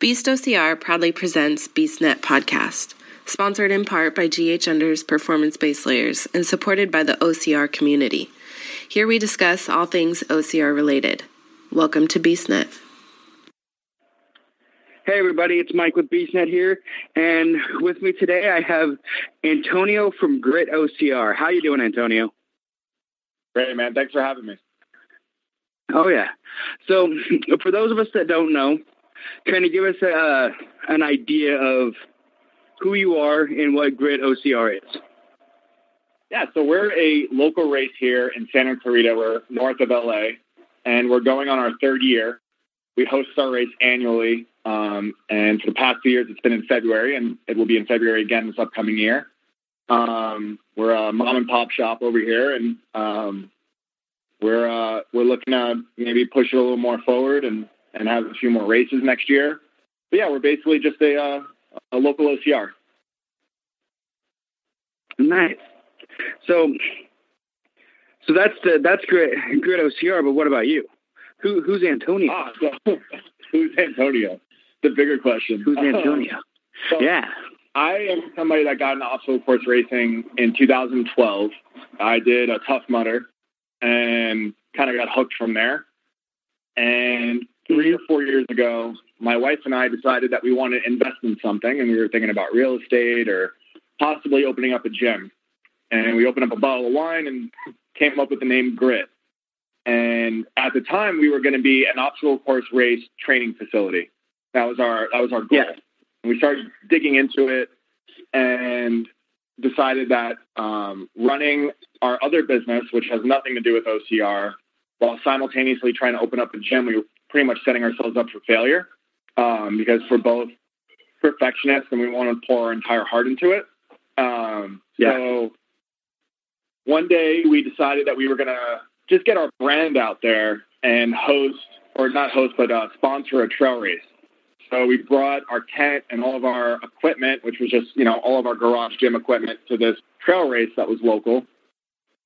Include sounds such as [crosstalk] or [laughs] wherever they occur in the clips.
Beast OCR proudly presents BeastNet Podcast, sponsored in part by GH Under's Performance Base Layers and supported by the OCR community. Here we discuss all things OCR related. Welcome to BeastNet. Hey everybody, it's Mike with BeastNet here, and with me today I have Antonio from Grit OCR. How you doing, Antonio? Great, man. Thanks for having me. Oh yeah. So for those of us that don't know, kind of give us a, an idea of who you are and what Grit OCR is. Yeah, so we're a local race here in Santa Clarita. We're north of LA, and we're going on our third year. We host our race annually, um, and for the past two years, it's been in February, and it will be in February again this upcoming year. Um, we're a mom and pop shop over here, and um, we're uh, we're looking to maybe push it a little more forward and and have a few more races next year. But yeah, we're basically just a uh, a local OCR. Nice. So, so that's the that's great, great OCR. But what about you? Who who's Antonio? Ah, so, [laughs] who's Antonio? The bigger question. Who's Antonio? [laughs] so, yeah. I am somebody that got into obstacle course racing in 2012. I did a Tough Mudder and kind of got hooked from there. And three or four years ago, my wife and I decided that we wanted to invest in something, and we were thinking about real estate or possibly opening up a gym. And we opened up a bottle of wine and came up with the name Grit. And at the time, we were going to be an obstacle course race training facility. That was our that was our goal. Yeah. And we started digging into it and decided that um, running our other business, which has nothing to do with OCR, while simultaneously trying to open up a gym, we were pretty much setting ourselves up for failure um, because we're both perfectionists and we want to pour our entire heart into it. Um, yeah. So one day we decided that we were going to just get our brand out there and host, or not host, but uh, sponsor a trail race. So we brought our tent and all of our equipment, which was just, you know, all of our garage gym equipment to this trail race that was local.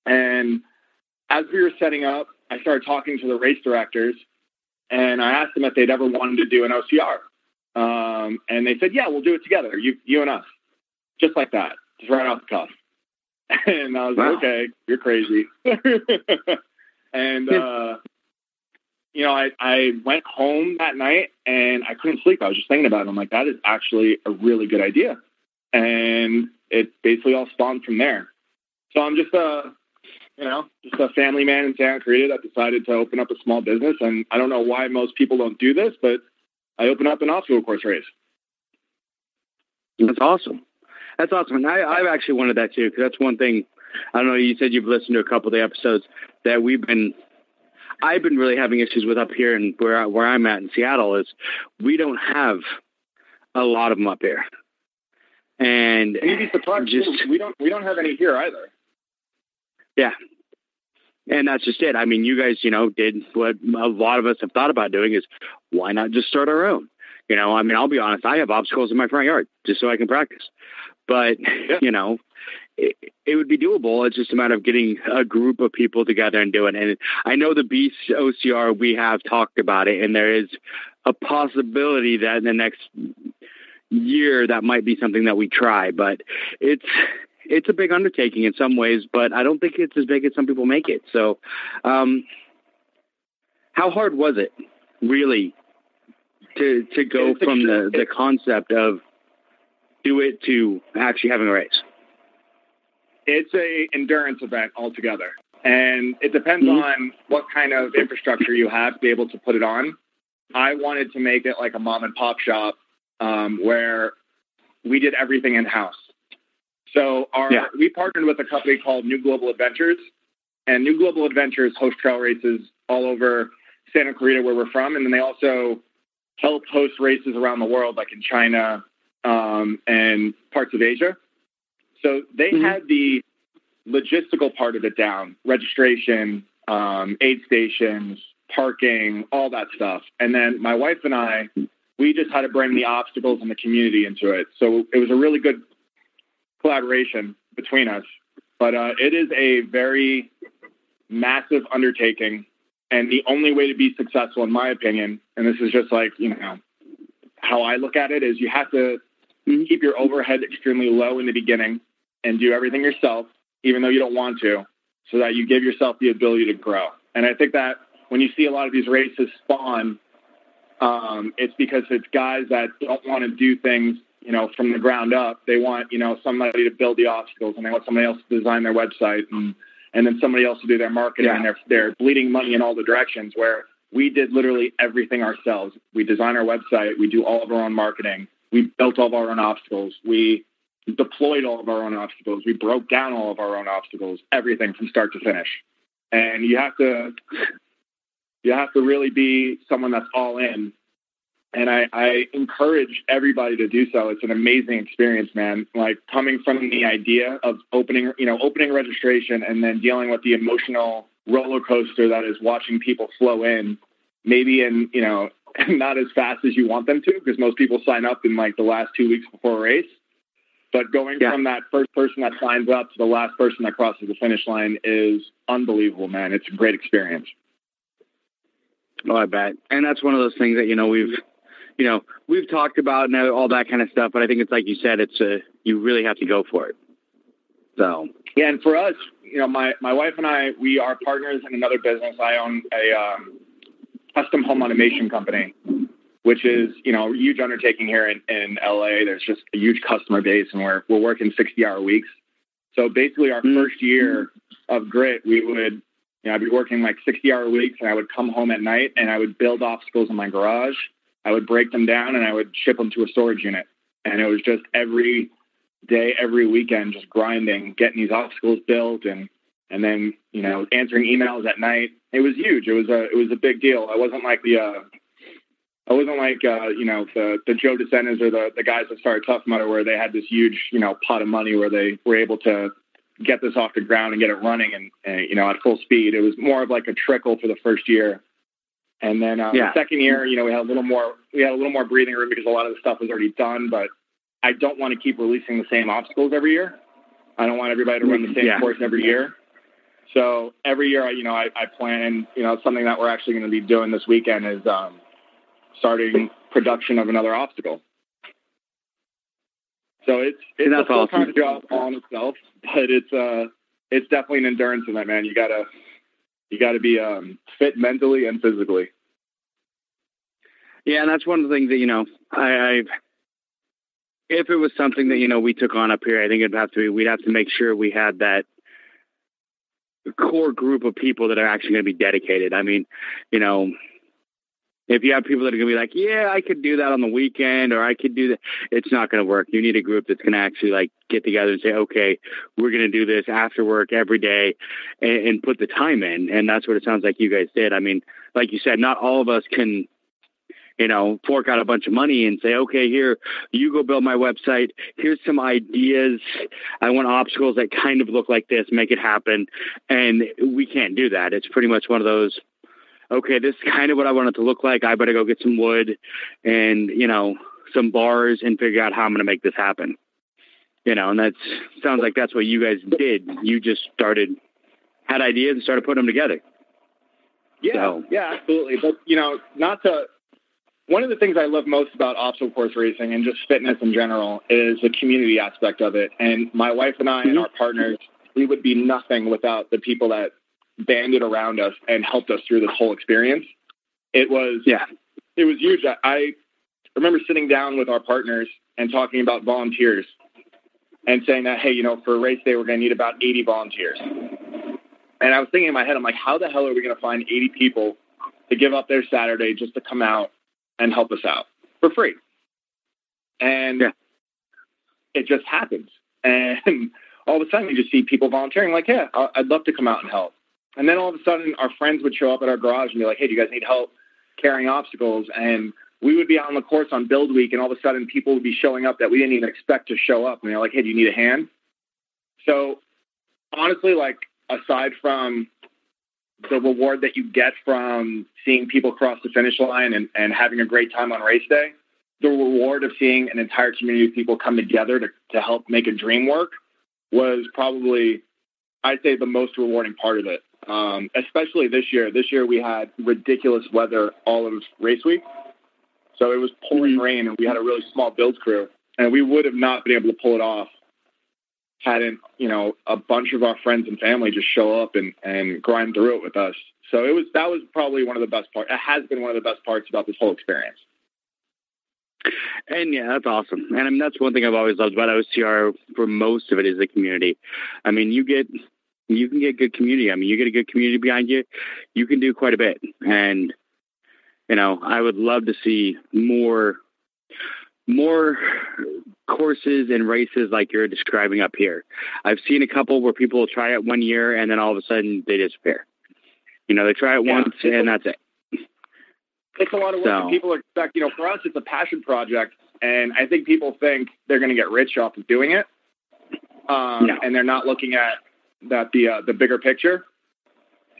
And as we were setting up, I started talking to the race directors and I asked them if they'd ever wanted to do an OCR. Um, and they said, yeah, we'll do it together, you, you and us. Just like that, just right off the cuff. [laughs] And I was wow. like, okay, you're crazy. [laughs] and, uh, you know, I, I went home that night and I couldn't sleep. I was just thinking about it. I'm like, that is actually a really good idea. And it basically all spawned from there. So I'm just a, you know, just a family man in Santa Clarita that decided to open up a small business. And I don't know why most people don't do this, but I opened up an obstacle course race. That's awesome. That's awesome. And I, I've actually wanted that too, because that's one thing. I don't know. You said you've listened to a couple of the episodes that we've been I've been really having issues with up here and where where I'm at in Seattle is we don't have a lot of them up here. And you'd be surprised just we don't we don't have any here either. Yeah. And that's just it. I mean, you guys, you know, did what a lot of us have thought about doing is why not just start our own? You know, I mean, I'll be honest, I have obstacles in my front yard just so I can practice. But, yeah. you know, it, it, would be doable. It's just a matter of getting a group of people together and doing it. And I know the Beast OCR, we have talked about it, and there is a possibility that in the next year that might be something that we try. But it's it's a big undertaking in some ways, but I don't think it's as big as some people make it. So, um, how hard was it, really, to to go from the the concept of do it to actually having a race? It's a endurance event altogether, and it depends mm-hmm. on what kind of infrastructure you have to be able to put it on. I wanted to make it like a mom and pop shop um, where we did everything in house. So our yeah. we partnered with a company called New Global Adventures, and New Global Adventures host trail races all over Santa Clarita, where we're from, and then they also help host races around the world, like in China um, and parts of Asia. So they mm-hmm. had the logistical part of it down: registration, um, aid stations, parking, all that stuff. And then my wife and I, we just had to bring the obstacles and the community into it. So it was a really good collaboration between us. But uh, it is a very massive undertaking. And the only way to be successful, in my opinion, and this is just like, you know, how I look at it is you have to keep your overhead extremely low in the beginning and do everything yourself, even though you don't want to, so that you give yourself the ability to grow. And I think that when you see a lot of these races spawn, um, it's because it's guys that don't want to do things, you know, from the ground up. They want, you know, somebody to build the obstacles, and they want somebody else to design their website, and and then somebody else to do their marketing, yeah. and they're they're bleeding money in all the directions. Where we did literally everything ourselves. We design our website, we do all of our own marketing, we built all of our own obstacles, we deployed all of our own obstacles, we broke down all of our own obstacles, everything from start to finish. And you have to you have to really be someone that's all in. And I, I encourage everybody to do so. It's an amazing experience, man. Like coming from the idea of opening, you know, opening registration and then dealing with the emotional roller coaster that is watching people flow in, maybe in, you know, [laughs] not as fast as you want them to, because most people sign up in like the last two weeks before a race. But going yeah. from that first person that signs up to the last person that crosses the finish line is unbelievable, man. It's a great experience. Oh, I bet. And that's one of those things that, you know, we've, you know, we've talked about and all that kind of stuff, but I think it's like you said, it's a, you really have to go for it. So, yeah. And for us, you know, my, my wife and I, we are partners in another business. I own a um, custom home automation company, which is, you know, a huge undertaking here in, in LA. There's just a huge customer base and we're, we're working 60 hour weeks. So basically our mm-hmm. first year of grit, we would you know, I'd be working like 60 hour weeks and I would come home at night and I would build obstacles in my garage. I would break them down and I would ship them to a storage unit. And it was just every day, every weekend, just grinding, getting these obstacles built and, and then, you know, answering emails at night. It was huge. It was a, it was a big deal. I wasn't like the, uh, I wasn't like, uh, you know, the, the Joe De Senas or the, the guys that started Tough Mudder where they had this huge, you know, pot of money where they were able to get this off the ground and get it running and, and you know at full speed. It was more of like a trickle for the first year, and then uh, yeah. the second year, you know, we had a little more we had a little more breathing room because a lot of the stuff was already done. But I don't want to keep releasing the same obstacles every year. I don't want everybody to run the same yeah. course every year. So every year, I, you know, I, I plan, you know, something that we're actually going to be doing this weekend is um, starting production of another obstacle. So it's it's a full time awesome. job on itself, but it's uh it's definitely an endurance event, man. You gotta you gotta be um, fit mentally and physically. Yeah, and that's one of the things that you know I, I if it was something that you know we took on up here, I think it'd have to be we'd have to make sure we had that core group of people that are actually going to be dedicated. I mean, you know, if you have people that are going to be like, yeah, I could do that on the weekend or I could do that, it's not going to work. You need a group that's going to actually like get together and say, okay, we're going to do this after work every day and, and put the time in. And that's what it sounds like you guys did. I mean, like you said, not all of us can you know, fork out a bunch of money and say, okay, here, you go build my website. Here's some ideas. I want obstacles that kind of look like this, make it happen. And we can't do that. It's pretty much one of those, okay, this is kind of what I want it to look like. I better go get some wood and, you know, some bars and figure out how I'm going to make this happen. You know, and that sounds like that's what you guys did. You just started, had ideas and started putting them together. Yeah, so. yeah, absolutely. But, you know, not to, one of the things I love most about obstacle course racing and just fitness in general is the community aspect of it. And my wife and I mm-hmm. and our partners, we would be nothing without the people that banded around us and helped us through this whole experience. It was yeah, it was huge. I remember sitting down with our partners and talking about volunteers and saying that, hey, you know, for a race day, we're going to need about 80 volunteers. And I was thinking in my head, I'm like, how the hell are we going to find 80 people to give up their Saturday just to come out and help us out for free? And yeah. it just happens. And [laughs] all of a sudden, you just see people volunteering, like, yeah, I'd love to come out and help. And then all of a sudden, our friends would show up at our garage and be like, hey, do you guys need help carrying obstacles? And we would be on the course on build week, and all of a sudden, people would be showing up that we didn't even expect to show up. And they're like, hey, do you need a hand? So, honestly, like, aside from the reward that you get from seeing people cross the finish line and, and having a great time on race day, the reward of seeing an entire community of people come together to, to help make a dream work was probably, I'd say, the most rewarding part of it um, especially this year. This year we had ridiculous weather all of race week. So it was pouring mm-hmm. rain, and we had a really small build crew, and we would have not been able to pull it off hadn't you know a bunch of our friends and family just show up and and grind through it with us. So it was that was probably one of the best parts. It has been one of the best parts about this whole experience. And yeah, that's awesome. And I mean, that's one thing I've always loved about OCR for most of it is the community. I mean, you get, you can get good community. I mean, you get a good community behind you, you can do quite a bit. And, you know, I would love to see more, more courses and races like you're describing up here. I've seen a couple where people will try it one year and then all of a sudden they disappear. You know, they try it yeah, once and that's it. It's a lot of work. So, people expect, you know, for us, it's a passion project, and I think people think they're going to get rich off of doing it, um, no. and they're not looking at that the uh, the bigger picture.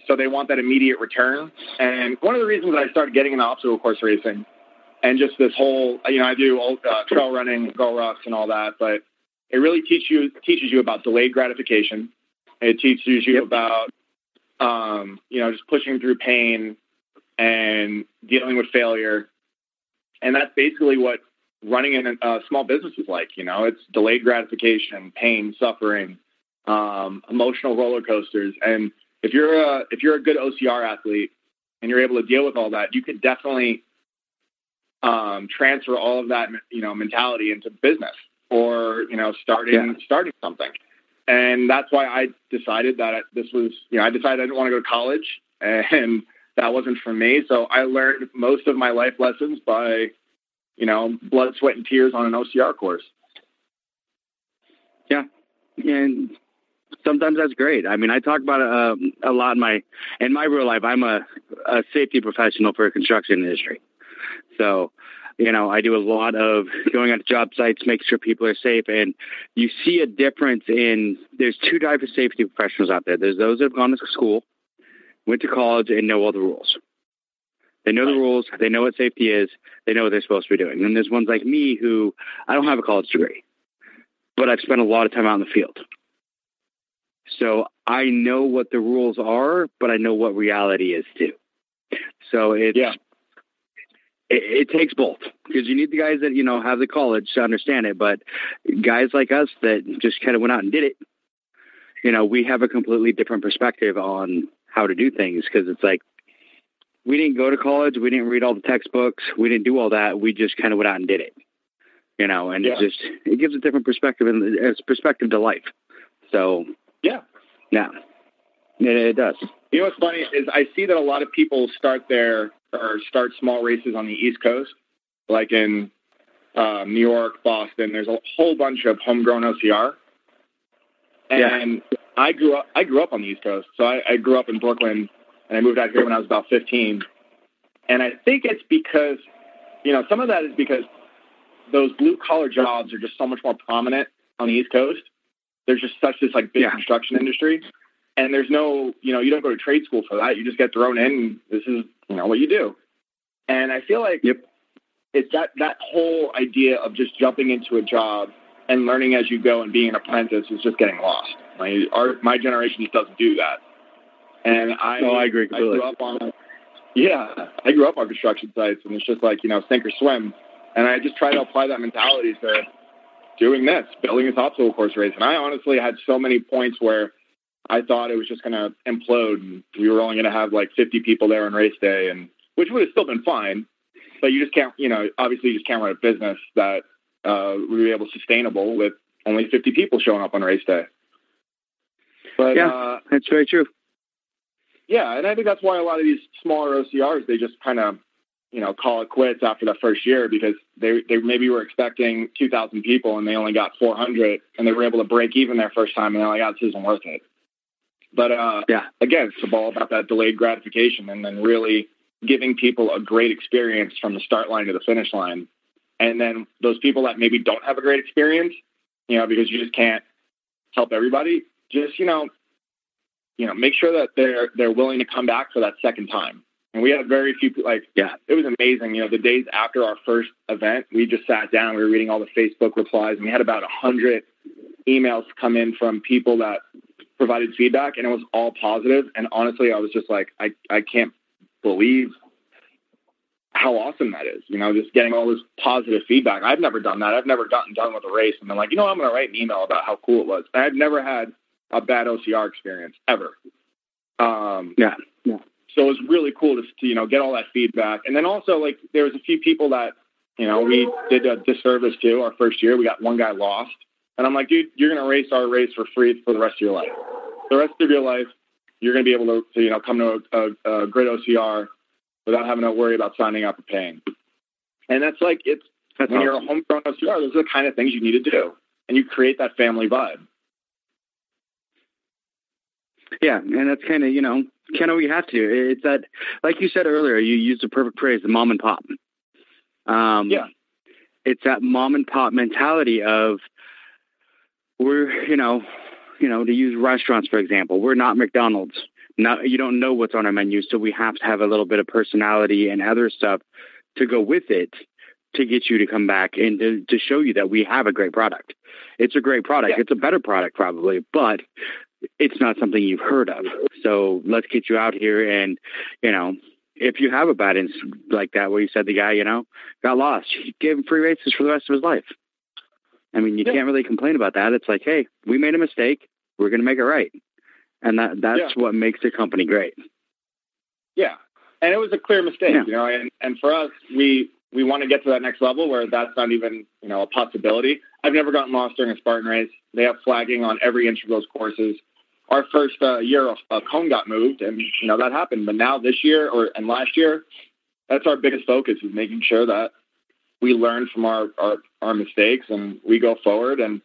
So they want that immediate return. And one of the reasons I started getting into obstacle course racing, and just this whole, you know, I do uh, trail running, GoRucks, and all that, but it really teaches you teaches you about delayed gratification. It teaches you yep. about, um, you know, just pushing through pain and dealing with failure. And that's basically what running in a small business is like. You know, it's delayed gratification, pain, suffering, um, emotional roller coasters. And if you're a if you're a good OCR athlete and you're able to deal with all that, you could definitely um, transfer all of that you know mentality into business or you know starting yeah. starting something. And that's why I decided that this was you know I decided I didn't want to go to college [laughs] and that wasn't for me. So I learned most of my life lessons by, you know, blood, sweat, and tears on an OCR course. Yeah, and sometimes that's great. I mean, I talk about it uh, a lot in my in my real life. I'm a, a safety professional for a construction industry, so you know I do a lot of going out to job sites, making sure people are safe, and you see a difference in. There's two types of safety professionals out there. There's those that have gone to school went to college and know all the rules. They know the rules. They know what safety is. They know what they're supposed to be doing. And there's ones like me who I don't have a college degree, but I've spent a lot of time out in the field. So I know what the rules are, but I know what reality is too. So it's, yeah. it, it takes both because you need the guys that, you know, have the college to understand it. But guys like us that just kind of went out and did it, you know, we have a completely different perspective on how to do things because it's like we didn't go to college, we didn't read all the textbooks, we didn't do all that. We just kind of went out and did it, you know. And yeah. it just it gives a different perspective and it's perspective to life. So yeah, yeah, it, it does. You know what's funny is I see that a lot of people start their or start small races on the East Coast, like in uh, New York, Boston. There's a whole bunch of homegrown OCR, and yeah. I grew up. I grew up on the East Coast, so I, I grew up in Brooklyn, and I moved out here when I was about 15. And I think it's because, you know, some of that is because those blue collar jobs are just so much more prominent on the East Coast. There's just such this like big yeah. construction industry, and there's no, you know, you don't go to trade school for that. You just get thrown in. this is, you know, what you do. And I feel like yep. it's that that whole idea of just jumping into a job and learning as you go and being an apprentice is just getting lost. My our my generation just doesn't do that. And I, no, I agree completely. I grew up on, yeah, I grew up on construction sites, and it's just like you know, sink or swim. And I just try to apply that mentality to doing this, building this obstacle course race. And I honestly had so many points where I thought it was just going to implode, and we were only going to have like 50 people there on race day, and which would have still been fine. But you just can't, you know, obviously you just can't run a business that uh, we were able to sustainable with only 50 people showing up on race day. But yeah, uh, that's very true. Yeah, and I think that's why a lot of these smaller OCRs they just kind of you know call it quits after the first year because they they maybe were expecting 2,000 people and they only got 400 and they were able to break even their first time and they're like, oh, this isn't worth it. But uh, yeah, again, it's all about that delayed gratification and then really giving people a great experience from the start line to the finish line. And then those people that maybe don't have a great experience, you know, because you just can't help everybody, just you know, you know, make sure that they're they're willing to come back for that second time. And we had very few like yeah, it was amazing. You know, the days after our first event, we just sat down, we were reading all the Facebook replies, and we had about a hundred emails come in from people that provided feedback, and it was all positive. And honestly, I was just like, I I can't believe how awesome that is. You know, just getting all this positive feedback. I've never done that. I've never gotten done with a race and been like, you know, I'm going to write an email about how cool it was. I've never had a bad OCR experience ever. Um, yeah, yeah. So it was really cool to, to, you know, get all that feedback. And then also, like, there was a few people that, you know, we did a disservice to our first year. We got one guy lost. And I'm like, dude, you're going to race our race for free for the rest of your life. The rest of your life, you're going to be able to, to you know, come to a, a, a great OCR without having to worry about signing up or paying. And that's like it's that's when awesome. you're a homegrown OCR, those are the kind of things you need to do, and you create that family vibe. Yeah, and that's kind of you know kind of what you have to do. It's that, like you said earlier, you used the perfect phrase, the mom and pop. Um, yeah, it's that mom and pop mentality of we're you know you know to use restaurants for example, we're not McDonald's not you don't know what's on our menu, so we have to have a little bit of personality and other stuff to go with it to get you to come back and to, to show you that we have a great product. It's a great product. Yeah. It's a better product probably, but it's not something you've heard of. So let's get you out here and, you know, if you have a bad incident like that where you said the guy, you know, got lost, you gave him free races for the rest of his life. I mean, you yeah. can't really complain about that. It's like, hey, we made a mistake. We're going to make it right and that that's yeah. what makes the company great. Yeah, and it was a clear mistake, yeah. you know. And and for us, we we want to get to that next level where that's not even you know a possibility. I've never gotten lost during a Spartan race. They have flagging on every inch of those courses. Our first uh, year, a cone got moved, and you know that happened. But now this year or and last year, that's our biggest focus is making sure that we learn from our, our, our mistakes and we go forward. And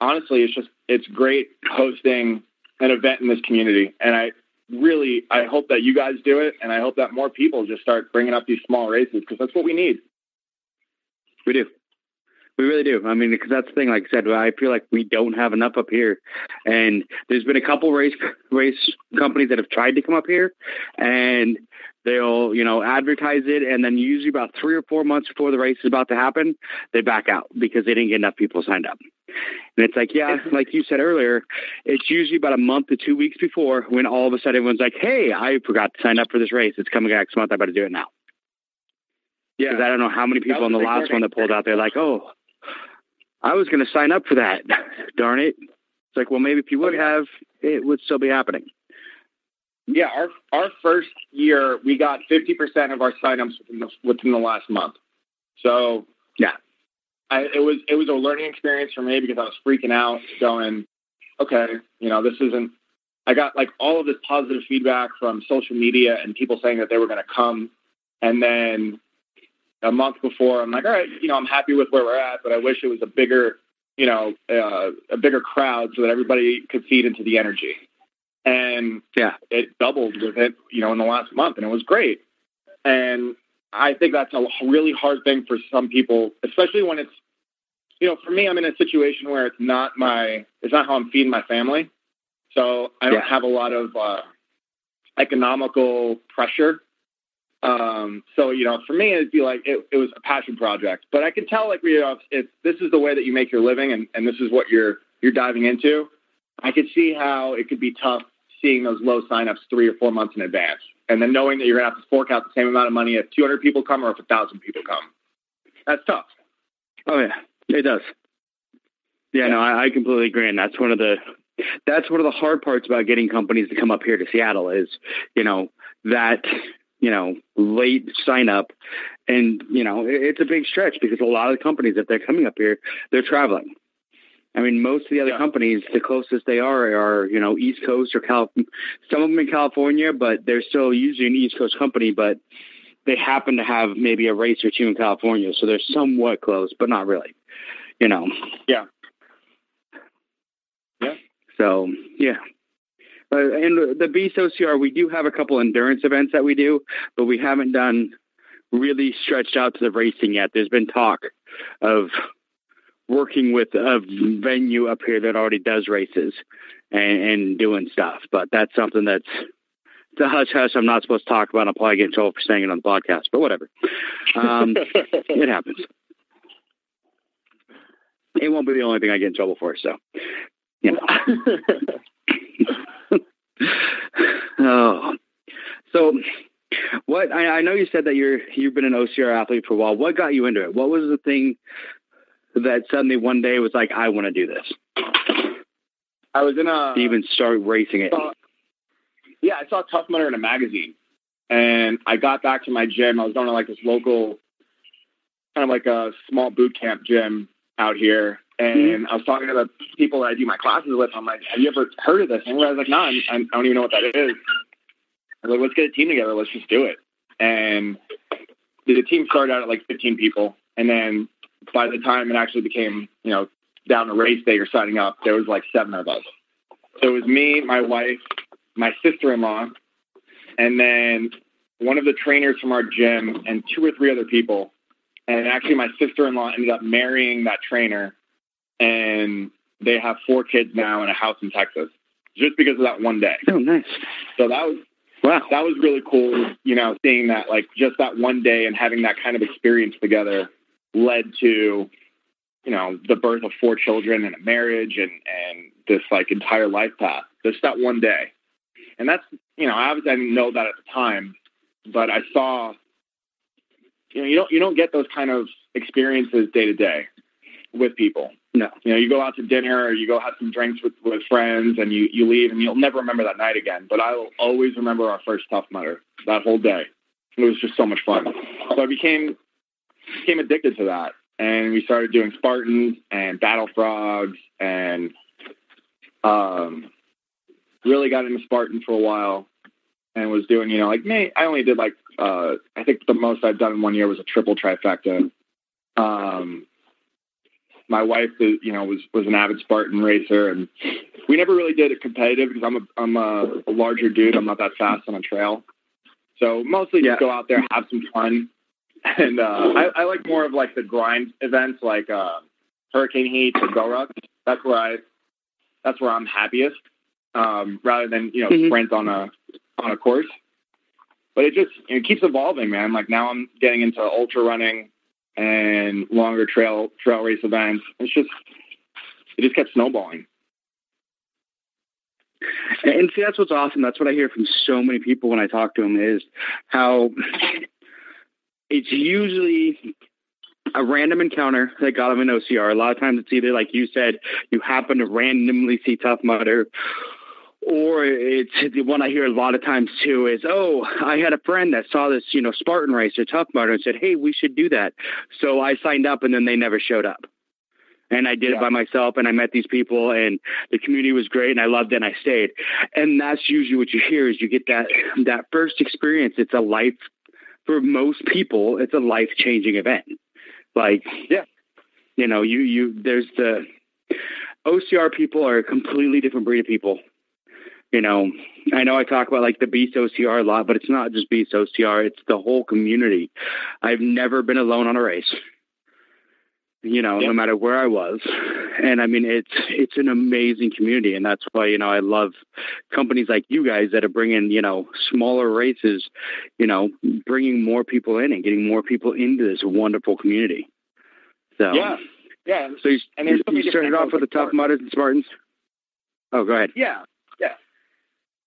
honestly, it's just it's great hosting an event in this community. And I really, I hope that you guys do it, and I hope that more people just start bringing up these small races because that's what we need. We do. We really do. I mean, because that's the thing. Like I said, I feel like we don't have enough up here, and there's been a couple race [laughs] race companies that have tried to come up here, and they'll you know advertise it, and then usually about three or four months before the race is about to happen, they back out because they didn't get enough people signed up. And it's like, yeah, like you said earlier, it's usually about a month to two weeks before when all of a sudden everyone's like, hey, I forgot to sign up for this race. It's coming next month. I better do it now. Yeah. Because I don't know how many people on the last one that pulled out there like, oh, I was going to sign up for that. [laughs] Darn it. It's like, well, maybe if you would have, it would still be happening. Yeah, our our first year we got fifty percent of our signups within the within the last month. So yeah, I, it was it was a learning experience for me because I was freaking out, going, okay, you know, this isn't. I got like all of this positive feedback from social media and people saying that they were going to come, and then a month before, I'm like, all right, you know, I'm happy with where we're at, but I wish it was a bigger, you know, uh, a bigger crowd so that everybody could feed into the energy. And yeah, it doubled with it, you know, in the last month, and it was great. And I think that's a really hard thing for some people, especially when it's, you know, for me, I'm in a situation where it's not my, it's not how I'm feeding my family. So I don't yeah. have a lot of uh, economical pressure. Um, so, you know, for me, it'd be like, it, it was a passion project, but I can tell like, you know, if this is the way that you make your living and, and this is what you're, you're diving into, I could see how it could be tough seeing those low signups three or four months in advance and then knowing that you're to have to fork out the same amount of money if 200 people come or if a 1,000 people come. That's tough. Oh, yeah, it does. Yeah, yeah. no, I, I completely agree. And that's one of the, that's one of the hard parts about getting companies to come up here to Seattle is, you know, that, you know, late sign up. And, you know, it, it's a big stretch because a lot of the companies, if they're coming up here, they're traveling. I mean, most of the other yeah. companies, the closest they are are you know East Coast or Cal. Some of them in California, but they're still usually an East Coast company. But they happen to have maybe a race or two in California, so they're somewhat close, but not really. You know. Yeah. Yeah. So yeah. Uh, and the Beast OCR, we do have a couple endurance events that we do, but we haven't done really stretched out to the racing yet. There's been talk of working with a venue up here that already does races and, and doing stuff. But that's something that's the hush hush. I'm not supposed to talk about. I'll probably get in trouble for saying it on the podcast, but whatever. Um, [laughs] it happens. It won't be the only thing I get in trouble for. So, you know. [laughs] [laughs] oh, so what I, I know you said that you're you've been an OCR athlete for a while. What got you into it? What was the thing that suddenly one day was like, I want to do this? I was in a to even start racing it. Saw, yeah, I saw Tough Mudder in a magazine, and I got back to my gym. I was going to like this local, kind of like a small boot camp gym out here, and mm-hmm. I was talking to the people that I do my classes with. I'm like, "Have you ever heard of this?" And I was like, "No, I, I don't even know what that is." I was like, "Let's get a team together. Let's just do it." And the team started out at like 15 people, and then by the time it actually became, you know, down to race day or signing up, there was like seven of us. So it was me, my wife, my sister-in-law, and then one of the trainers from our gym and two or three other people. And actually, my sister-in-law ended up marrying that trainer, and they have four kids now and a house in Texas, just because of that one day. Oh, nice. So that was wow, that was really cool. You know, seeing that like just that one day and having that kind of experience together led to you know the birth of four children and a marriage and and this like entire life path just that one day and that's you know obviously I didn't know that at the time but I saw you know you don't you don't get those kind of experiences day to day with people. No. You know you go out to dinner or you go have some drinks with with friends and you you leave and you'll never remember that night again but I will always remember our first tough mudder that whole day. It was just so much fun. So I became became addicted to that. And we started doing Spartans and Battle Frogs and um, really got into Spartan for a while and was doing, you know, like me, I only did like, uh, I think the most I've done in one year was a triple trifecta. Um, my wife, you know, was, was an avid Spartan racer and we never really did it competitive because I'm a, I'm a, a larger dude. I'm not that fast on a trail. So mostly yeah. just go out there, have some fun, and uh, I, I like more of like the grind events, like uh, Hurricane Heat or GORUCK. That's where I, that's where I'm happiest, um, rather than you know mm-hmm. sprint on a on a course. But it just it keeps evolving, man. Like now I'm getting into ultra running and longer trail trail race events. It's just it just kept snowballing. And see, that's what's awesome. That's what I hear from so many people when I talk to them is how it's usually a random encounter that got them an OCR. A lot of times it's either like you said, you happen to randomly see Tough Mudder, or it's the one I hear a lot of times too is, oh, I had a friend that saw this, you know, Spartan race or Tough Mudder and said, hey, we should do that. So I signed up and then they never showed up. And I did yeah. it by myself and I met these people and the community was great and I loved it and I stayed. And that's usually what you hear is you get that that first experience. It's a life for most people, it's a life changing event. Like, yeah, you know, you, you, there's the OCR people are a completely different breed of people. You know, I know I talk about like the Beast OCR a lot, but it's not just Beast OCR, it's the whole community. I've never been alone on a race you know, yep. no matter where I was. And I mean, it's it's an amazing community, and that's why you know I love companies like you guys that are bringing you know smaller races, you know, bringing more people in and getting more people into this wonderful community. So yeah, yeah. So you, and you, you started off with the Tough Mudders and Spartans. Oh, go ahead. Yeah,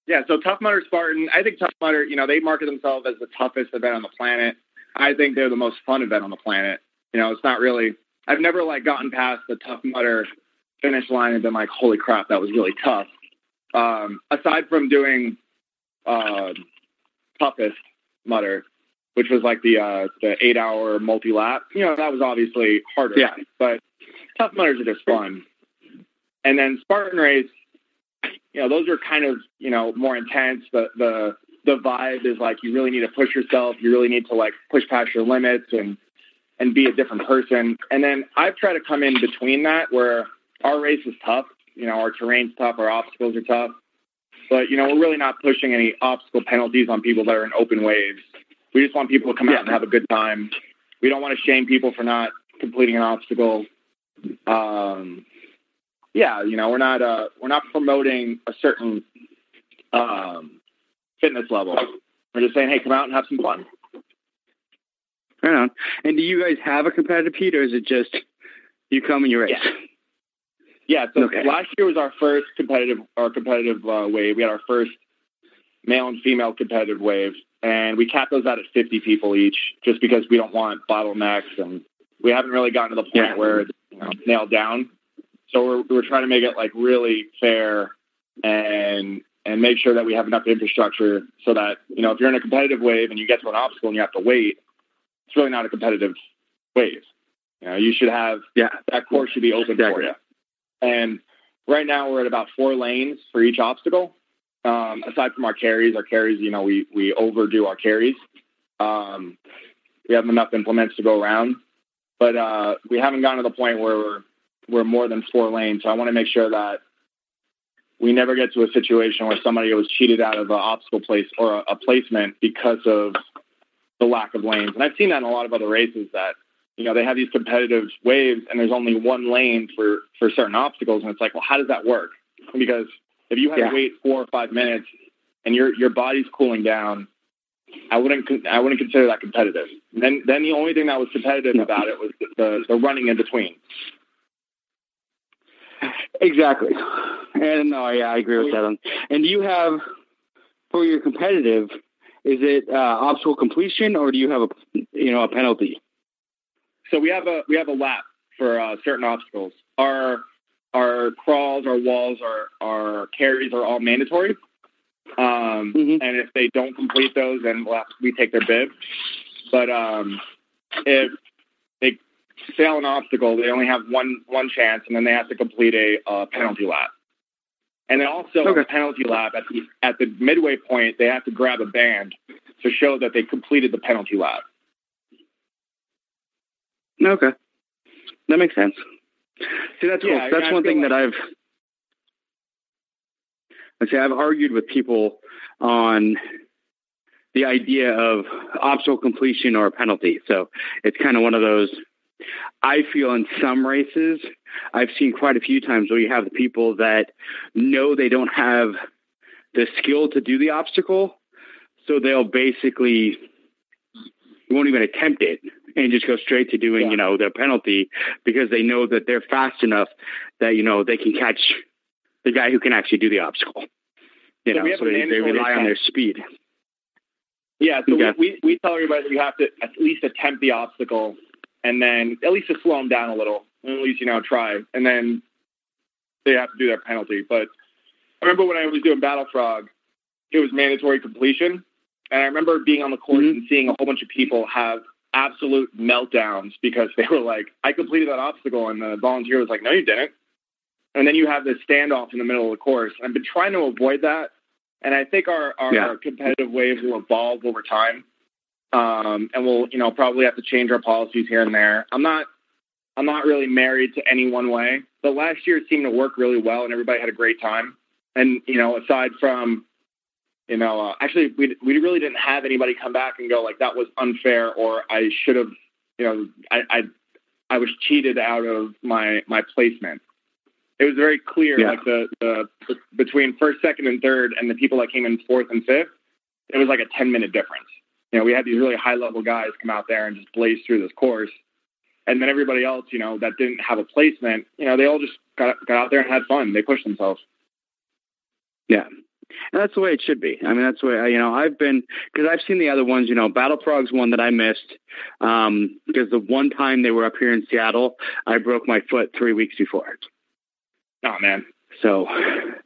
yeah. So Tough Mudder Spartan, I think Tough Mudder, you know, they market themselves as the toughest event on the planet. I think they're the most fun event on the planet. You know, it's not really I've never like gotten past the Tough Mudder finish line and been like, holy crap, that was really tough. Um, aside from doing uh, toughest Mudder, which was like the uh, the eight hour multi lap, you know, that was obviously harder. Yeah. But tough Mudders are just fun. And then Spartan race, you know, those are kind of you know more intense. The the the vibe is like you really need to push yourself. You really need to like push past your limits and and be a different person. And then I've tried to come in between that where our race is tough. You know, our terrain's tough, our obstacles are tough. But, you know, we're really not pushing any obstacle penalties on people that are in open waves. We just want people to come out and have a good time. We don't want to shame people for not completing an obstacle. Um, yeah, you know, we're not uh, we're not promoting a certain um, fitness level. We're just saying, hey, come out and have some fun. Right on. And do you guys have a competitive heat, or is it just you come and you race? Yeah. Yeah. So okay. last year was our first competitive our competitive uh, wave. We had our first male and female competitive wave, and we cap those out at 50 people each, just because we don't want bottlenecks, and we haven't really gotten to the point yeah. where it's you know, nailed down. So we're we're trying to make it like really fair and and make sure that we have enough infrastructure so that you know if you're in a competitive wave and you get to an obstacle and you have to wait, it's really not a competitive wave. You know, you should have yeah that course should be open exactly. for you. And right now we're at about four lanes for each obstacle. Um, aside from our carries, our carries, you know, we we overdo our carries. Um, we have enough implements to go around, but uh, we haven't gotten to the point where we're we're more than four lanes. So I want to make sure that we never get to a situation where somebody was cheated out of an obstacle place or a, a placement because of the lack of lanes. And I've seen that in a lot of other races that you know they have these competitive waves and there's only one lane for for certain obstacles, and it's like, well, how does that work? Because if you had yeah. to wait four or five minutes and your your body's cooling down, I wouldn't I wouldn't consider that competitive. And then then the only thing that was competitive about it was the, the, the running in between. Exactly. And no, yeah, I agree with that. And do you have for your competitive? Is it uh, obstacle completion, or do you have a you know a penalty? So we have a we have a lap for uh, certain obstacles. Our our crawls, our walls, our our carries are all mandatory. Um, mm-hmm. And if they don't complete those, then we'll have, we take their bib. But um, if fail an obstacle, they only have one one chance, and then they have to complete a uh, penalty lap. And then also okay. a penalty lap at the at the midway point, they have to grab a band to show that they completed the penalty lap. Okay, that makes sense. See, that's yeah, cool. That's I one thing like... that I've. I say I've argued with people on the idea of obstacle completion or a penalty. So it's kind of one of those. I feel in some races, I've seen quite a few times where you have the people that know they don't have the skill to do the obstacle, so they'll basically won't even attempt it and just go straight to doing, yeah. you know, their penalty because they know that they're fast enough that, you know, they can catch the guy who can actually do the obstacle. You so know, so they, they rely on their speed. Yeah, so okay. we, we tell everybody that you have to at least attempt the obstacle and then at least to slow them down a little, and at least, you know, try. And then they have to do their penalty. But I remember when I was doing Battle Frog, it was mandatory completion. And I remember being on the course mm-hmm. and seeing a whole bunch of people have absolute meltdowns because they were like, I completed that obstacle, and the volunteer was like, No, you didn't. And then you have this standoff in the middle of the course. I've been trying to avoid that, and I think our our, yeah. competitive waves will evolve over time, um, and we'll you know probably have to change our policies here and there. I'm not I'm not really married to any one way, but last year it seemed to work really well, and everybody had a great time. And you know, aside from you know, uh, actually, we we really didn't have anybody come back and go like that was unfair or I should have, you know, I, I I was cheated out of my my placement. It was very clear, yeah. like the, the between first, second, and third, and the people that came in fourth and fifth, it was like a ten minute difference. You know, we had these really high level guys come out there and just blaze through this course, and then everybody else, you know, that didn't have a placement, you know, they all just got got out there and had fun. They pushed themselves. Yeah, and that's the way it should be. I mean, that's the way, you know, I've been, because I've seen the other ones, you know, Battle Frog's one that I missed. Um, because the one time they were up here in Seattle, I broke my foot three weeks before. Oh, man. So,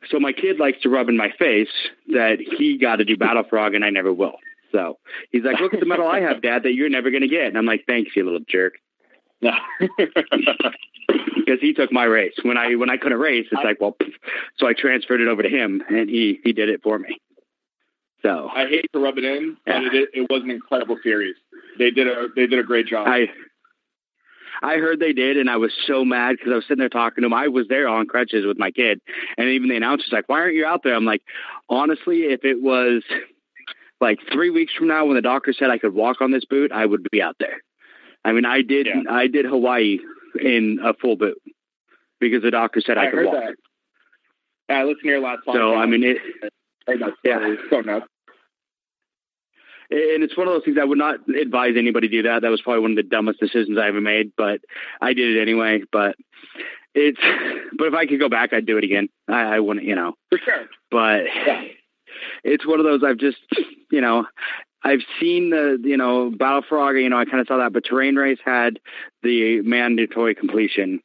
so my kid likes to rub in my face that he got to do Battle Frog and I never will. So he's like, look at the medal I have, Dad, that you're never going to get. And I'm like, thanks, you little jerk. [laughs] because he took my race when I when I couldn't race. It's I, like well, so I transferred it over to him, and he he did it for me. So I hate to rub it in, yeah. but it it was an incredible series. They did a they did a great job. I I heard they did, and I was so mad because I was sitting there talking to him. I was there on crutches with my kid, and even the announcer's like, "Why aren't you out there?" I'm like, honestly, if it was like three weeks from now when the doctor said I could walk on this boot, I would be out there. I mean, I did yeah. I did Hawaii in a full boot because the doctor said I, I could walk. That. Yeah, I listened to your last podcast. So I mean, it. Yeah, so nuts. And it's one of those things I would not advise anybody do that. That was probably one of the dumbest decisions I ever made, but I did it anyway. But it's, but if I could go back, I'd do it again. I, I wouldn't, you know. For sure. But yeah. it's one of those I've just, you know, I've seen the you know Battle Frog. You know, I kind of saw that, but Terrain Race had the mandatory completion.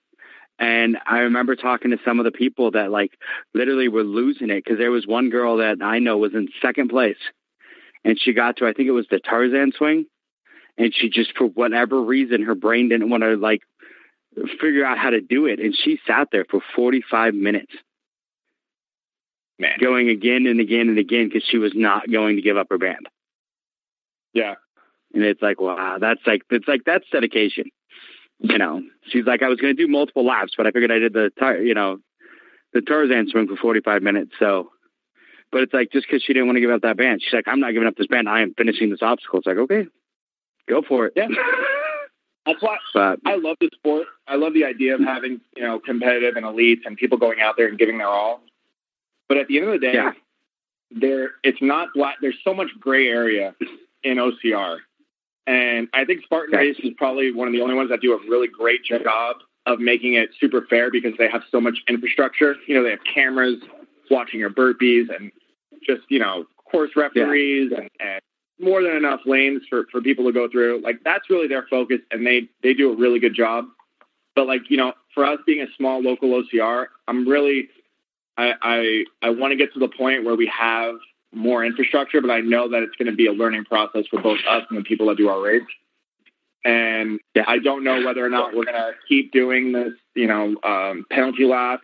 And I remember talking to some of the people that like literally were losing it because there was one girl that I know was in second place and she got to, I think it was the Tarzan swing. And she just, for whatever reason, her brain didn't want to like figure out how to do it. And she sat there for 45 minutes. Man. Going again and again and again because she was not going to give up her band. Yeah. And it's like, wow, that's like, it's like, that's dedication. You know, she's like, I was going to do multiple laps, but I figured I did the, tar- you know, the Tarzan swing for 45 minutes. So, but it's like, just because she didn't want to give up that band, she's like, I'm not giving up this band. I am finishing this obstacle. It's like, okay, go for it. Yeah. That's why [laughs] But I love the sport. I love the idea of having, you know, competitive and elites and people going out there and giving their all. But at the end of the day, Yeah. there it's not black. There's so much gray area in OCR, and I think Spartan Yeah. Race is probably one of the only ones that do a really great job of making it super fair because they have so much infrastructure. You know, they have cameras watching your burpees and just you know course referees and, and more than enough lanes for, for people to go through. Like that's really their focus, and they they do a really good job. But like you know, for us being a small local OCR, I'm really I I, I want to get to the point where we have more infrastructure, but I know that it's going to be a learning process for both us and the people that do our race. And Yeah. I don't know whether or not we're going to keep doing this, you know, um, penalty lap,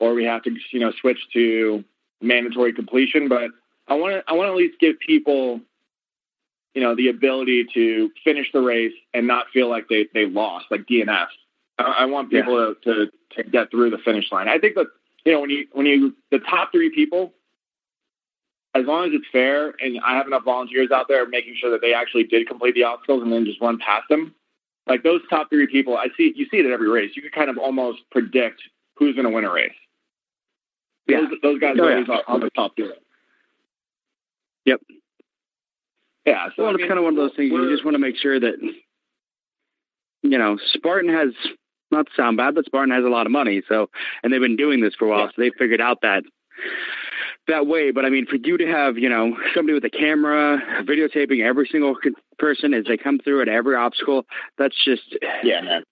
or we have to, you know, switch to mandatory completion. But I want to I want to at least give people you know, the ability to finish the race and not feel like they, they lost, like DNF. I, I want people to, to, to get through the finish line. I think that, you know, when you, when you, the top three people, as long as it's fair and I have enough volunteers out there making sure that they actually did complete the obstacles and then just run past them, like those top three people, I see, you see it at every race. You can kind of almost predict who's going to win a race. Yeah. Those, those guys Oh, are yeah. always on- on the top three. Yep. Yeah. So well, I it's kind of one of those things. You just want to make sure that, you know, Spartan has not to sound bad, but Spartan has a lot of money. So, and they've been doing this for a while, Yeah. so they figured out that that way. But I mean, for you to have, you know, somebody with a camera videotaping every single person as they come through at every obstacle, that's just, Yeah, man.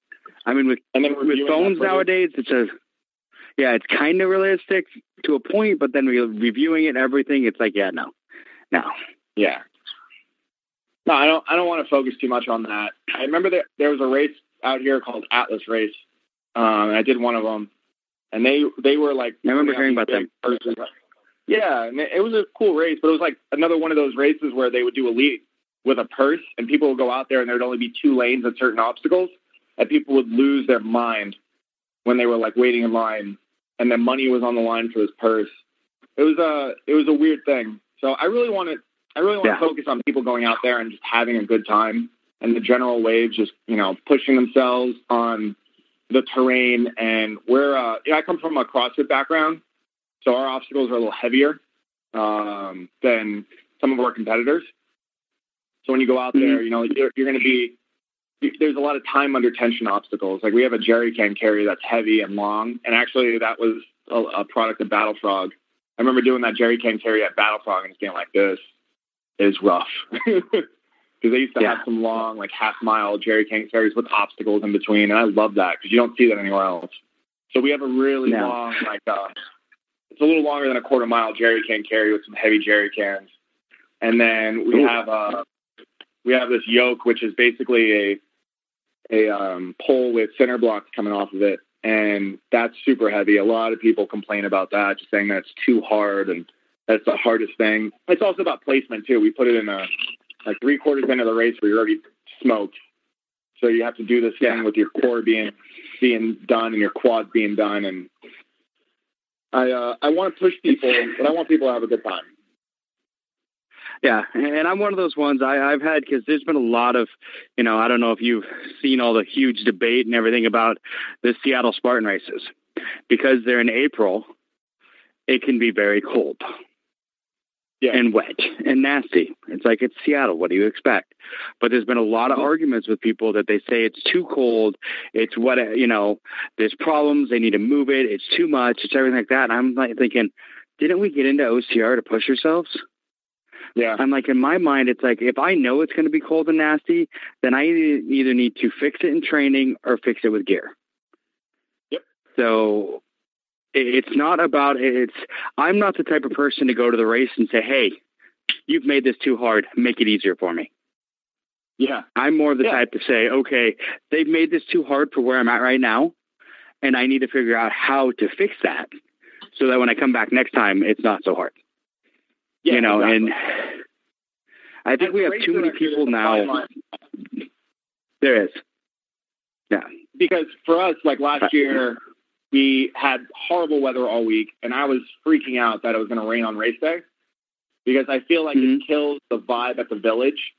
I mean, with And then with phones nowadays, it's a yeah, it's kind of realistic to a point, but then re- reviewing it and everything, it's like, yeah, no, no, Yeah. No, I don't. I don't want to focus too much on that. I remember that there was a race out here called Atlas Race, um, and I did one of them, and they they were like. I remember hearing about them. purses. Yeah, and it it was a cool race, but it was like another one of those races where they would do a elite with a purse, and people would go out there, and there'd only be two lanes at certain obstacles, and people would lose their mind when they were like waiting in line, and their money was on the line for this purse. It was a it was a weird thing. So I really want to I really want Yeah. to focus on people going out there and just having a good time, and the general wave just you know pushing themselves on the terrain. And we're uh, yeah, I come from a CrossFit background, so our obstacles are a little heavier um, than some of our competitors. So when you go out there, you know you're, you're going to be there's a lot of time under tension obstacles. Like we have a jerry can carry that's heavy and long, and actually that was a, a product of Battle Frog. I remember doing that jerry can carry at Battle Frog and it's being like this is rough [laughs] because they used to Yeah. have some long like half mile jerry can carries with obstacles in between, and I love that because you don't see that anywhere else. So we have a really No. long like uh, it's a little longer than a quarter mile jerry can carry with some heavy jerry cans, and then we Ooh. have uh we have this yoke which is basically a a um, pole with center blocks coming off of it, and that's super heavy. A lot of people complain about that, just saying that's too hard and that's the hardest thing. It's also about placement too. We put it in a like three quarters into the race where you're already smoked, so you have to do this thing Yeah. with your core being being done and your quads being done. And I uh, I want to push people, but I want people to have a good time. Yeah, and I'm one of those ones I, I've had because there's been a lot of, you know, I don't know if you've seen all the huge debate and everything about the Seattle Spartan races because they're in April. It can be very cold Yeah. and wet and nasty. It's like it's Seattle. What do you expect? But there's been a lot of mm-hmm. arguments with people that they say it's too cold. It's what you know. There's problems. They need to move it. It's too much. It's everything like that. And I'm like thinking, didn't we get into OCR to push ourselves? Yeah. I'm like, in my mind, it's like, if I know it's going to be cold and nasty, then I either need to fix it in training or fix it with gear. Yep. So it's not about, it's, I'm not the type of person to go to the race and say, hey, you've made this too hard, make it easier for me. Yeah. I'm more of the Yeah. type to say, okay, they've made this too hard for where I'm at right now. And I need to figure out how to fix that so that when I come back next time, it's not so hard. Yeah, you know, exactly. and I think we have too many people now. There is. because for us, like last year, we had horrible weather all week, and I was freaking out that it was going to rain on race day because I feel like Mhm. it kills the vibe at the village.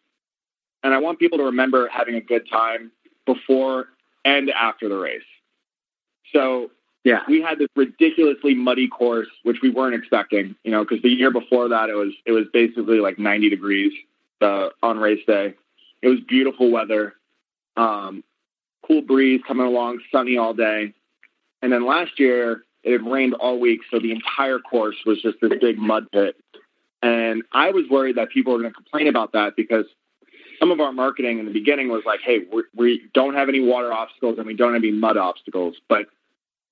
And I want people to remember having a good time before and after the race. So Yeah. we had this ridiculously muddy course, which we weren't expecting, you know, because the year before that it was it was basically like 90 degrees uh, on race day. It was beautiful weather, um, cool breeze coming along, sunny all day. And then last year it had rained all week, so the entire course was just this big mud pit. And I was worried that people were going to complain about that because some of our marketing in the beginning was like, "Hey, we, we don't have any water obstacles and we don't have any mud obstacles," but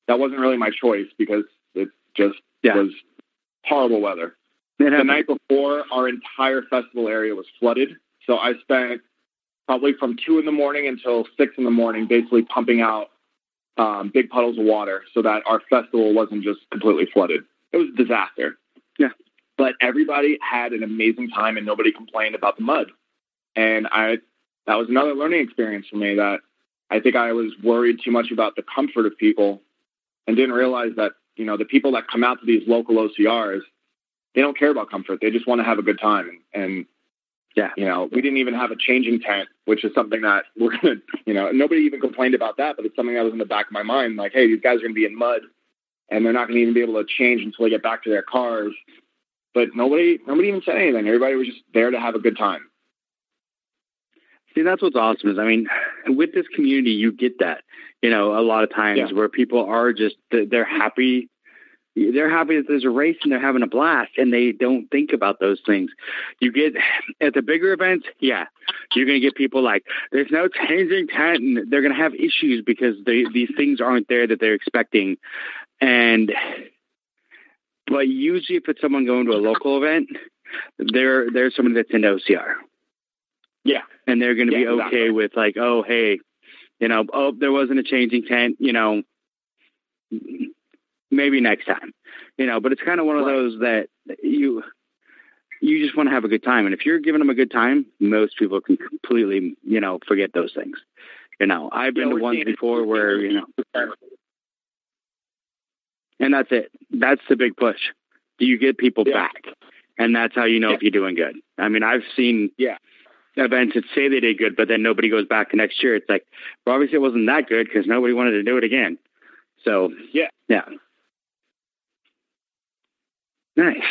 that wasn't really my choice because it just Yeah. was horrible weather. The night before, our entire festival area was flooded. So I spent probably from two in the morning until six in the morning, basically pumping out um, big puddles of water so that our festival wasn't just completely flooded. It was a disaster. Yeah. But everybody had an amazing time and nobody complained about the mud. And I, that was another learning experience for me that I think I was worried too much about the comfort of people and didn't realize that, you know, the people that come out to these local OCRs, they don't care about comfort. They just want to have a good time. And, and Yeah. you know, we didn't even have a changing tent, which is something that we're going to, you know, nobody even complained about that, but it's something that was in the back of my mind. Like, hey, these guys are going to be in mud and they're not going to even be able to change until they get back to their cars. But nobody, nobody even said anything. Everybody was just there to have a good time. See, that's what's awesome is, I mean, with this community, you get that, you know, a lot of times Yeah. where people are just, they're happy. They're happy that there's a race and they're having a blast and they don't think about those things. You get at the bigger events, yeah, you're going to get people like, there's no changing tent and they're going to have issues because they, these things aren't there that they're expecting. And, but usually if it's someone going to a local event, there, there's somebody that's into OCR Yeah. and they're going to Yeah, be okay exactly. with like, oh, hey, you know, oh, there wasn't a changing tent, you know, maybe next time, you know. But it's kind of one of those that you you just want to have a good time, and if you're giving them a good time, most people can completely, you know, forget those things. You know, I've been Yeah, to ones before where you know, and that's it. That's the big push. Do you get people Yeah. back? And that's how you know if you're doing good. I mean, I've seen Yeah. events that say they did good, but then nobody goes back the next year. It's like, well, obviously it wasn't that good because nobody wanted to do it again. So Yeah. yeah, nice.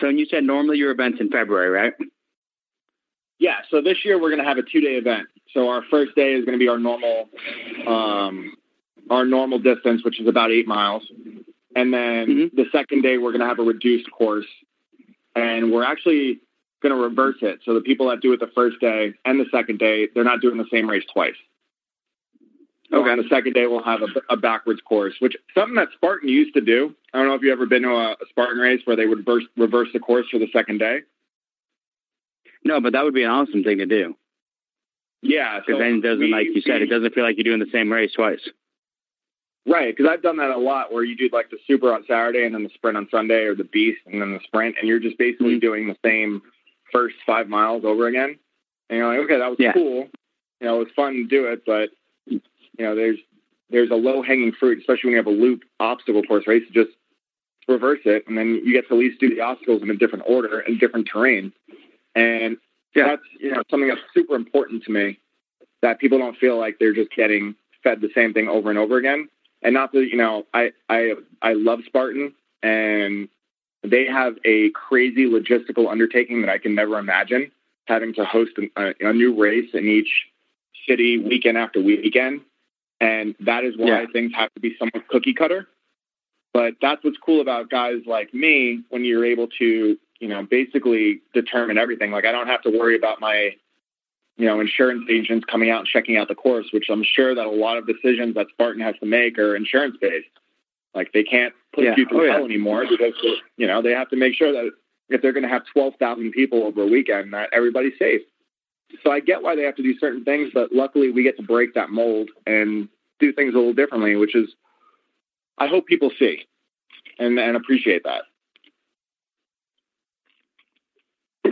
So, and you said normally your events in February, right? Yeah, so this year we're going to have a two-day event. So our first day is going to be our normal, um, our normal distance, which is about eight miles, and then Mhm. the second day we're going to have a reduced course, and we're actually going to reverse it. So the people that do it the first day and the second day, they're not doing the same race twice. So Okay. on the second day we'll have a, a backwards course, which something that Spartan used to do. I don't know if you've ever been to a, a Spartan race where they would reverse, reverse the course for the second day. No, but that would be an awesome thing to do Yeah, because then it doesn't, we- like you said, it doesn't feel like you're doing the same race twice. Right, because I've done that a lot where you do like the super on Saturday and then the sprint on Sunday or the beast and then the sprint, and you're just basically Mhm. doing the same first five miles over again. And you're like, okay, that was Yeah. cool. You know, it was fun to do it, but you know, there's there's a low hanging fruit, especially when you have a loop obstacle course race. Just reverse it, and then you get to at least do the obstacles in a different order and different terrain. And Yeah. that's you know something that's super important to me that people don't feel like they're just getting fed the same thing over and over again. And not that you know, I I I love Spartan, and they have a crazy logistical undertaking that I can never imagine having to host a, a new race in each city weekend after weekend. And that is why Yeah. things have to be somewhat cookie cutter. But that's what's cool about guys like me when you're able to, you know, basically determine everything. Like I don't have to worry about my, you know, insurance agents coming out and checking out the course, which I'm sure that a lot of decisions that Spartan has to make are insurance based. Like they can't put Yeah. you through Oh, yeah. hell anymore because you know they have to make sure that if they're going to have twelve thousand people over a weekend, that everybody's safe. So I get why they have to do certain things, but luckily we get to break that mold and do things a little differently, which is I hope people see and and appreciate that.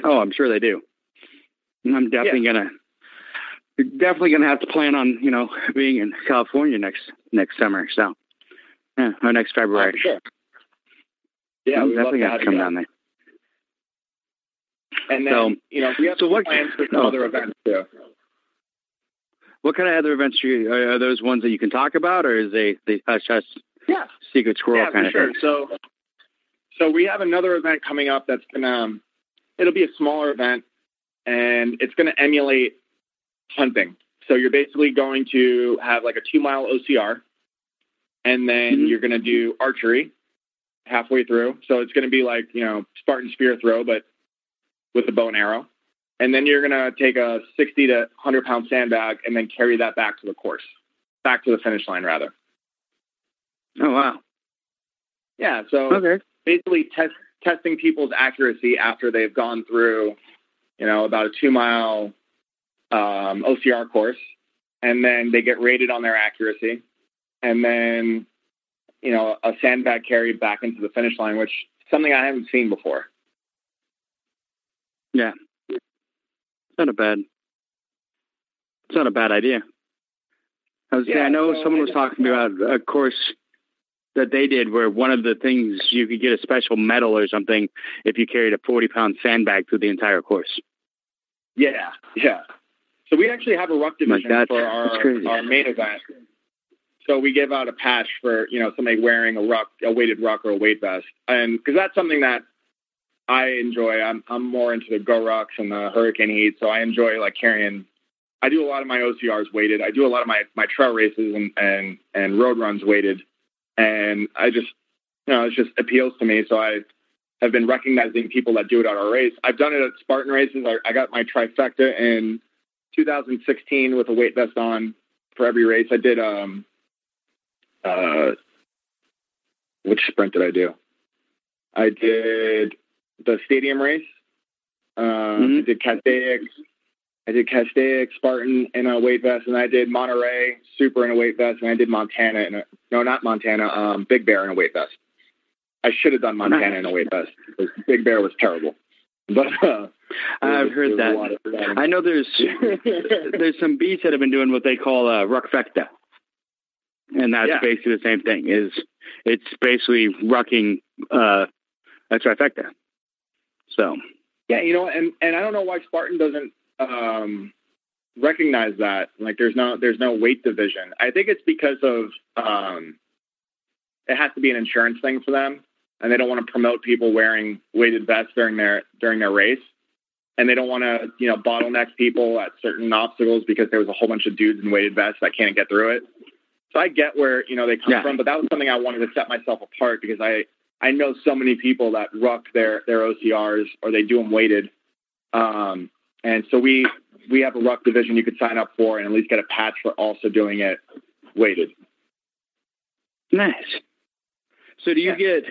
Oh, I'm sure they do. I'm definitely gonna definitely gonna have to plan on you know being in California next next summer. So yeah, or next February. Sure. Yeah, I'm definitely gonna have to come down there. And then So- you know we have so what- plans for some other events too. What kind of other events are, you, are, those ones that you can talk about, or is they they hush hush Yeah, secret squirrel yeah, kind of sure. thing? So, so we have another event coming up that's gonna. Um, it'll be a smaller event, and it's gonna emulate hunting. So you're basically going to have like a two mile OCR, and then Mhm. you're gonna do archery halfway through. So it's gonna be like you know Spartan spear throw, but with a bow and arrow. And then you're gonna take a 60 to 100 pound sandbag and then carry that back to the course, back to the finish line rather. Oh wow. Yeah. So Okay. basically test, testing people's accuracy after they've gone through, you know, about a two mile um, OCR course, and then they get rated on their accuracy, and then you know a sandbag carry back into the finish line, which is something I haven't seen before. Yeah. It's not a bad. It's not a bad idea. I was. Yeah, I know so someone I was talking about a course that they did where one of the things you could get a special medal or something if you carried a forty pound sandbag through the entire course. Yeah, yeah. So we actually have a ruck division that's- for our our main event. So we give out a patch for you know somebody wearing a ruck, a weighted ruck or a weight vest, and because that's something that I enjoy. I'm I'm more into the GoRucks and the hurricane heat, so I enjoy like carrying. I do a lot of my OCRs weighted. I do a lot of my my trail races and and and road runs weighted, and I just you know it just appeals to me. So I have been recognizing people that do it at our race. I've done it at Spartan races. I, I got my trifecta in 2016 with a weight vest on for every race. I did um uh which sprint did I do? I did the stadium race. Um, Mhm. I did Castaic. I did Castaic, Spartan in a weight vest, and I did Monterey Super in a weight vest, and I did Montana in a no, not Montana, um, Big Bear in a weight vest. I should have done Montana in a weight vest. because Big Bear was terrible, [laughs] but uh, I've heard there's that. I know there's [laughs] there's some beats that have been doing what they call a ruckfecta, and that's Yeah. basically the same thing. Is it's basically rucking uh, a trifecta. So Yeah, you know, and and I don't know why Spartan doesn't um, recognize that. Like, there's no there's no weight division. I think it's because of um, it has to be an insurance thing for them, and they don't want to promote people wearing weighted vests during their during their race, and they don't want to you know bottleneck people at certain obstacles because there was a whole bunch of dudes in weighted vests that can't get through it. So I get where you know they come Yeah. from, but that was something I wanted to set myself apart because I I know so many people that ruck their their OCRs or they do them weighted. Um, and so we we have a ruck division you could sign up for and at least get a patch for also doing it weighted. nice. So do you Yeah. get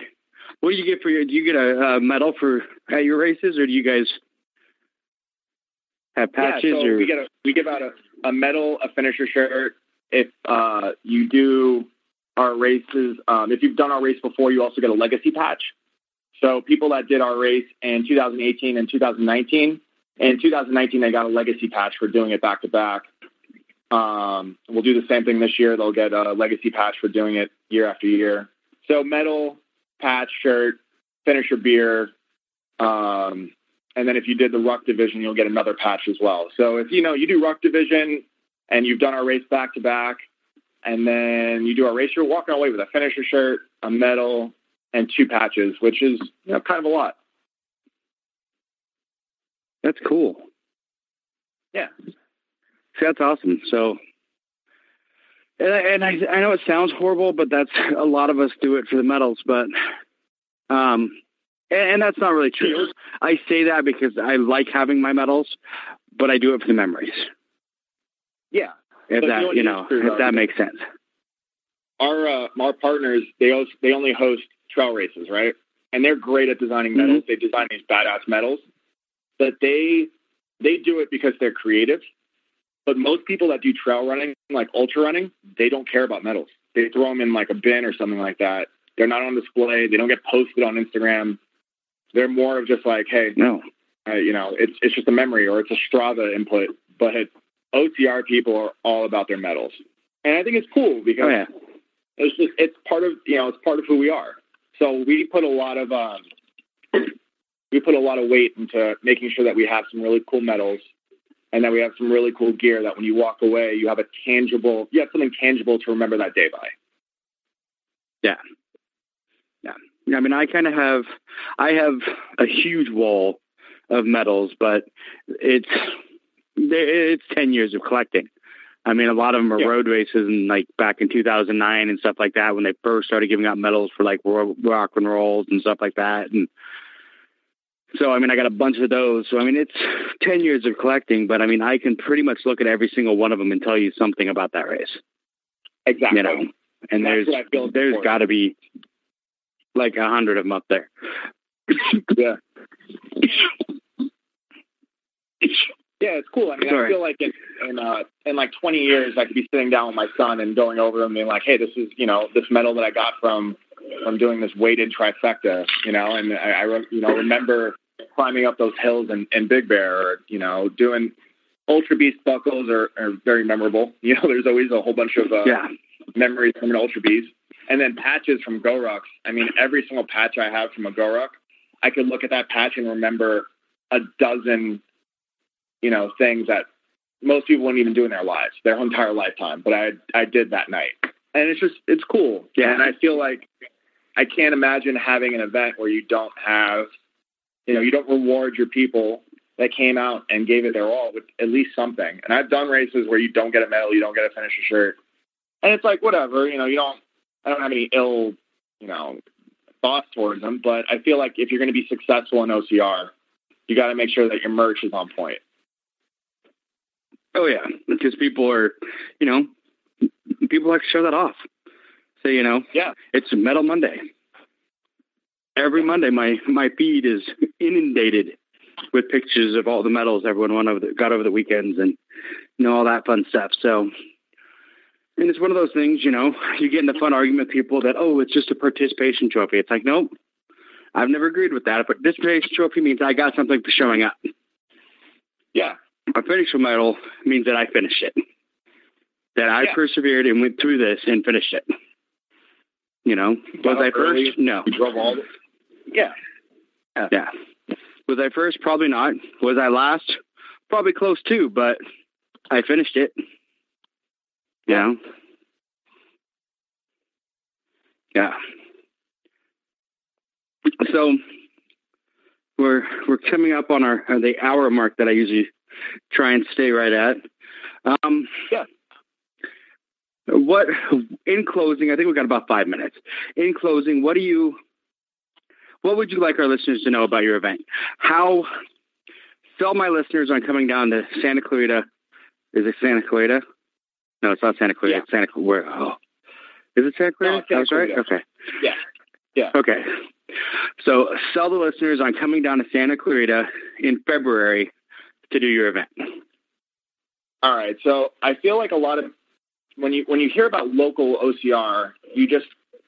what do you get for your? Do you get a, a medal for at your races, or do you guys have patches? yeah, so or we get a we give out a, a medal, a finisher shirt. If uh, you do our races, um, if you've done our race before, you also get a legacy patch. So people that did our race in 2018 and 2019, in 2019 they got a legacy patch for doing it back to back. Um, we'll do the same thing this year. They'll get a legacy patch for doing it year after year. So medal, patch, shirt, finisher beer, um, and then if you did the ruck division, you'll get another patch as well. So if you know you do ruck division and you've done our race back to back, and then you do a race, you're walking away with a finisher shirt, a medal, and two patches, which is you know kind of a lot. that's cool. Yeah. See, that's awesome. So And, I, and I, I know it sounds horrible, but that's [laughs] a lot of us do it for the medals. But um, and, and that's not really true. I say that because I like having my medals, but I do it for the memories. Yeah, if But that you know you what know is true, if that makes sense. our uh, our partners they host, they only host trail races, right? And they're great at designing medals. They design these badass medals, but they they do it because they're creative. But most people that do trail running, like ultra running, they don't care about medals. They throw them in like a bin or something like that. They're not on display. They don't get posted on Instagram. They're more of just like, hey, No. uh, you know, it's it's just a memory or it's a Strava input. But OCR people are all about their medals, and I think it's cool because Oh yeah. it's just it's part of you know it's part of who we are. So we put a lot of um, we put a lot of weight into making sure that we have some really cool medals, and that we have some really cool gear that when you walk away, you have a tangible, you have something tangible to remember that day by. Yeah. Yeah. I mean, I kind of have, I have a huge wall of medals, but it's it's ten years of collecting. I mean, a lot of them are Yeah. road races, and like back in 2009 and stuff like that, when they first started giving out medals for like ro- rock and rolls and stuff like that, and so I mean, I got a bunch of those. So I mean, it's ten years of collecting, but I mean, I can pretty much look at every single one of them and tell you something about that race. Exactly. You know, and That's there's what I feel is there's got to be like a hundred of them up there. Yeah. [laughs] Yeah, it's cool. I mean, Sorry. I feel like in in, uh, in like 20 years, I could be sitting down with my son and going over them, and being like, "Hey, this is you know this medal that I got from from doing this weighted trifecta, you know." And I, I re- you know remember climbing up those hills in, in Big Bear, or you know doing Ultra Beast buckles are, are very memorable. [laughs] You know, there's always a whole bunch of uh, Yeah. memories from an Ultra Beast, and then patches from GoRucks. I mean, every single patch I have from a GoRuck, I could look at that patch and remember a dozen, you know, things that most people wouldn't even do in their lives, their entire lifetime. But I I did that night, and it's just it's cool. Yeah. and I feel like I can't imagine having an event where you don't have, you know, you don't reward your people that came out and gave it their all with at least something. And I've done races where you don't get a medal, you don't get a finisher shirt, and it's like whatever, you know, you don't. I don't have any ill, you know, thoughts towards them, but I feel like if you're going to be successful in OCR, you got to make sure that your merch is on point. Oh yeah, because people are, you know, people like to show that off. So you know, Yeah. it's Medal Monday. Every Monday, my my feed is inundated with pictures of all the medals everyone won over the, got over the weekends and you know all that fun stuff. So, and it's one of those things, you know, you get in the fun argument with people that oh, it's just a participation trophy. It's like nope, I've never agreed with that. A participation trophy means I got something for showing up. Yeah. A finisher medal means that I finished it. That I Yeah. persevered and went through this and finished it. You know, was I early. first? No. You drove all the. Yeah. Yeah. Was I first? Probably not. Was I last? Probably close too, but I finished it. Yeah. Yeah. So we're we're coming up on our the hour mark that I usually try and stay right at. Um, Yeah. What in closing? I think we've got about five minutes. In closing, what do you what would you like our listeners to know about your event? How sell my listeners on coming down to Santa Clarita? Is it Santa Clarita? No, it's not Santa Clarita. Yeah. It's Santa Clarita. Oh. Is it Santa Clarita? No, Santa That's right. Okay. Yeah. Yeah. Okay. So sell the listeners on coming down to Santa Clarita in February to do your event. All right. So I feel like a lot of when you when you hear about local OCR, you just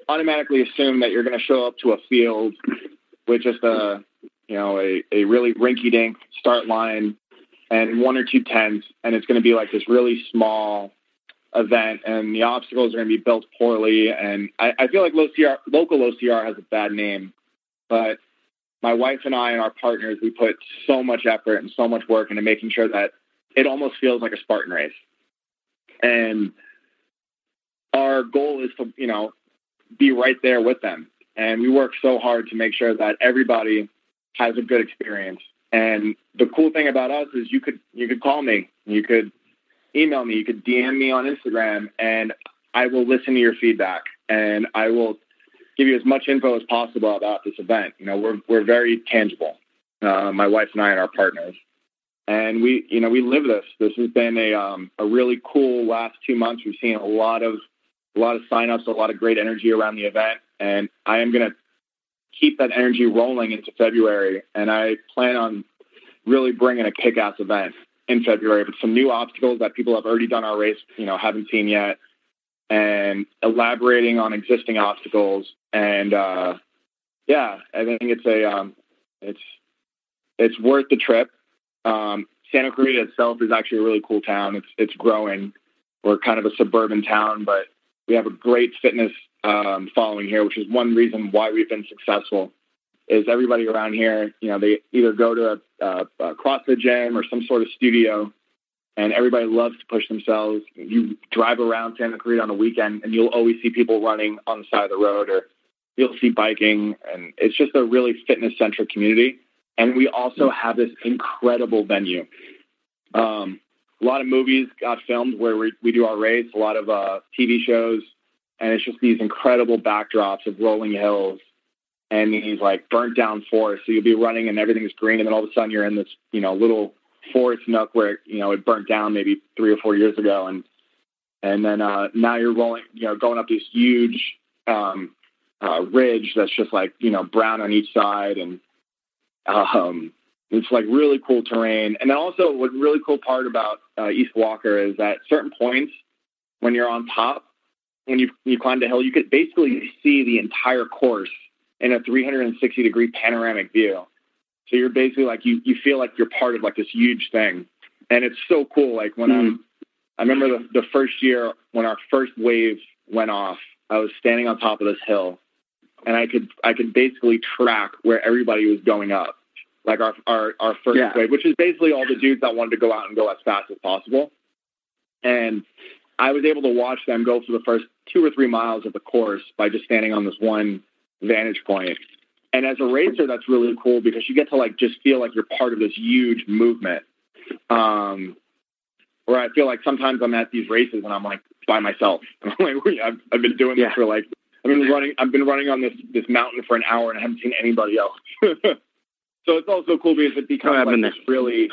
automatically assume that you're going to show up to a field with just a you know a, a really rinky dink start line and one or two tents, and it's going to be like this really small event, and the obstacles are going to be built poorly. And I, I feel like OCR, local OCR has a bad name, but my wife and I and our partners, we put so much effort and so much work into making sure that it almost feels like a Spartan race. And our goal is to, you know, be right there with them. And we work so hard to make sure that everybody has a good experience. And the cool thing about us is you could you could call me, you could email me, you could DM me on Instagram, and I will listen to your feedback and I will give you as much info as possible about this event. You know, we're we're very tangible. Uh, my wife and I and our partners, and we you know we live this. This has been a um, a really cool last two months. We've seen a lot of a lot of signups, a lot of great energy around the event, and I am going to keep that energy rolling into February. And I plan on really bringing a kick-ass event in February with some new obstacles that people have already done our race, you know, haven't seen yet, and elaborating on existing obstacles. And uh, yeah, I think it's a um, it's it's worth the trip. Um, Santa Clarita itself is actually a really cool town. It's it's growing. We're kind of a suburban town, but we have a great fitness um, following here, which is one reason why we've been successful. Is everybody around here, you know, they either go to a, a, a CrossFit gym or some sort of studio, and everybody loves to push themselves. You drive around Santa Cruz on a weekend, and you'll always see people running on the side of the road, or you'll see biking, and it's just a really fitness centric community. And we also have this incredible venue. Um, a lot of movies got filmed where we, we do our race, a lot of uh, TV shows, and it's just these incredible backdrops of rolling hills and these like burnt down forests. So you'll be running and everything's green, and then all of a sudden you're in this you know little forest nook where you know it burnt down maybe three or four years ago, and and then uh, now you're rolling, you know, going up this huge um, uh, ridge that's just like you know brown on each side, and um, it's like really cool terrain. And then also, what really cool part about uh, East Walker is that certain points when you're on top, when you you climb the hill, you could basically see the entire course in a 360 degree panoramic view. So you're basically like you you feel like you're part of like this huge thing, and it's so cool. Like when mm. I'm, I remember the, the first year when our first wave went off, I was standing on top of this hill, and I could I could basically track where everybody was going up like our our, our first yeah. wave, which is basically all the dudes that wanted to go out and go as fast as possible. And I was able to watch them go for the first two or three miles of the course by just standing on this one vantage point. And as a racer, that's really cool because you get to like just feel like you're part of this huge movement. Um, where I feel like sometimes I'm at these races and I'm like by myself. [laughs] I'm like, I've, I've been doing yeah. this for like I've been running I've been running on this this mountain for an hour and I haven't seen anybody else. [laughs] So it's also cool because it becomes oh, like this really,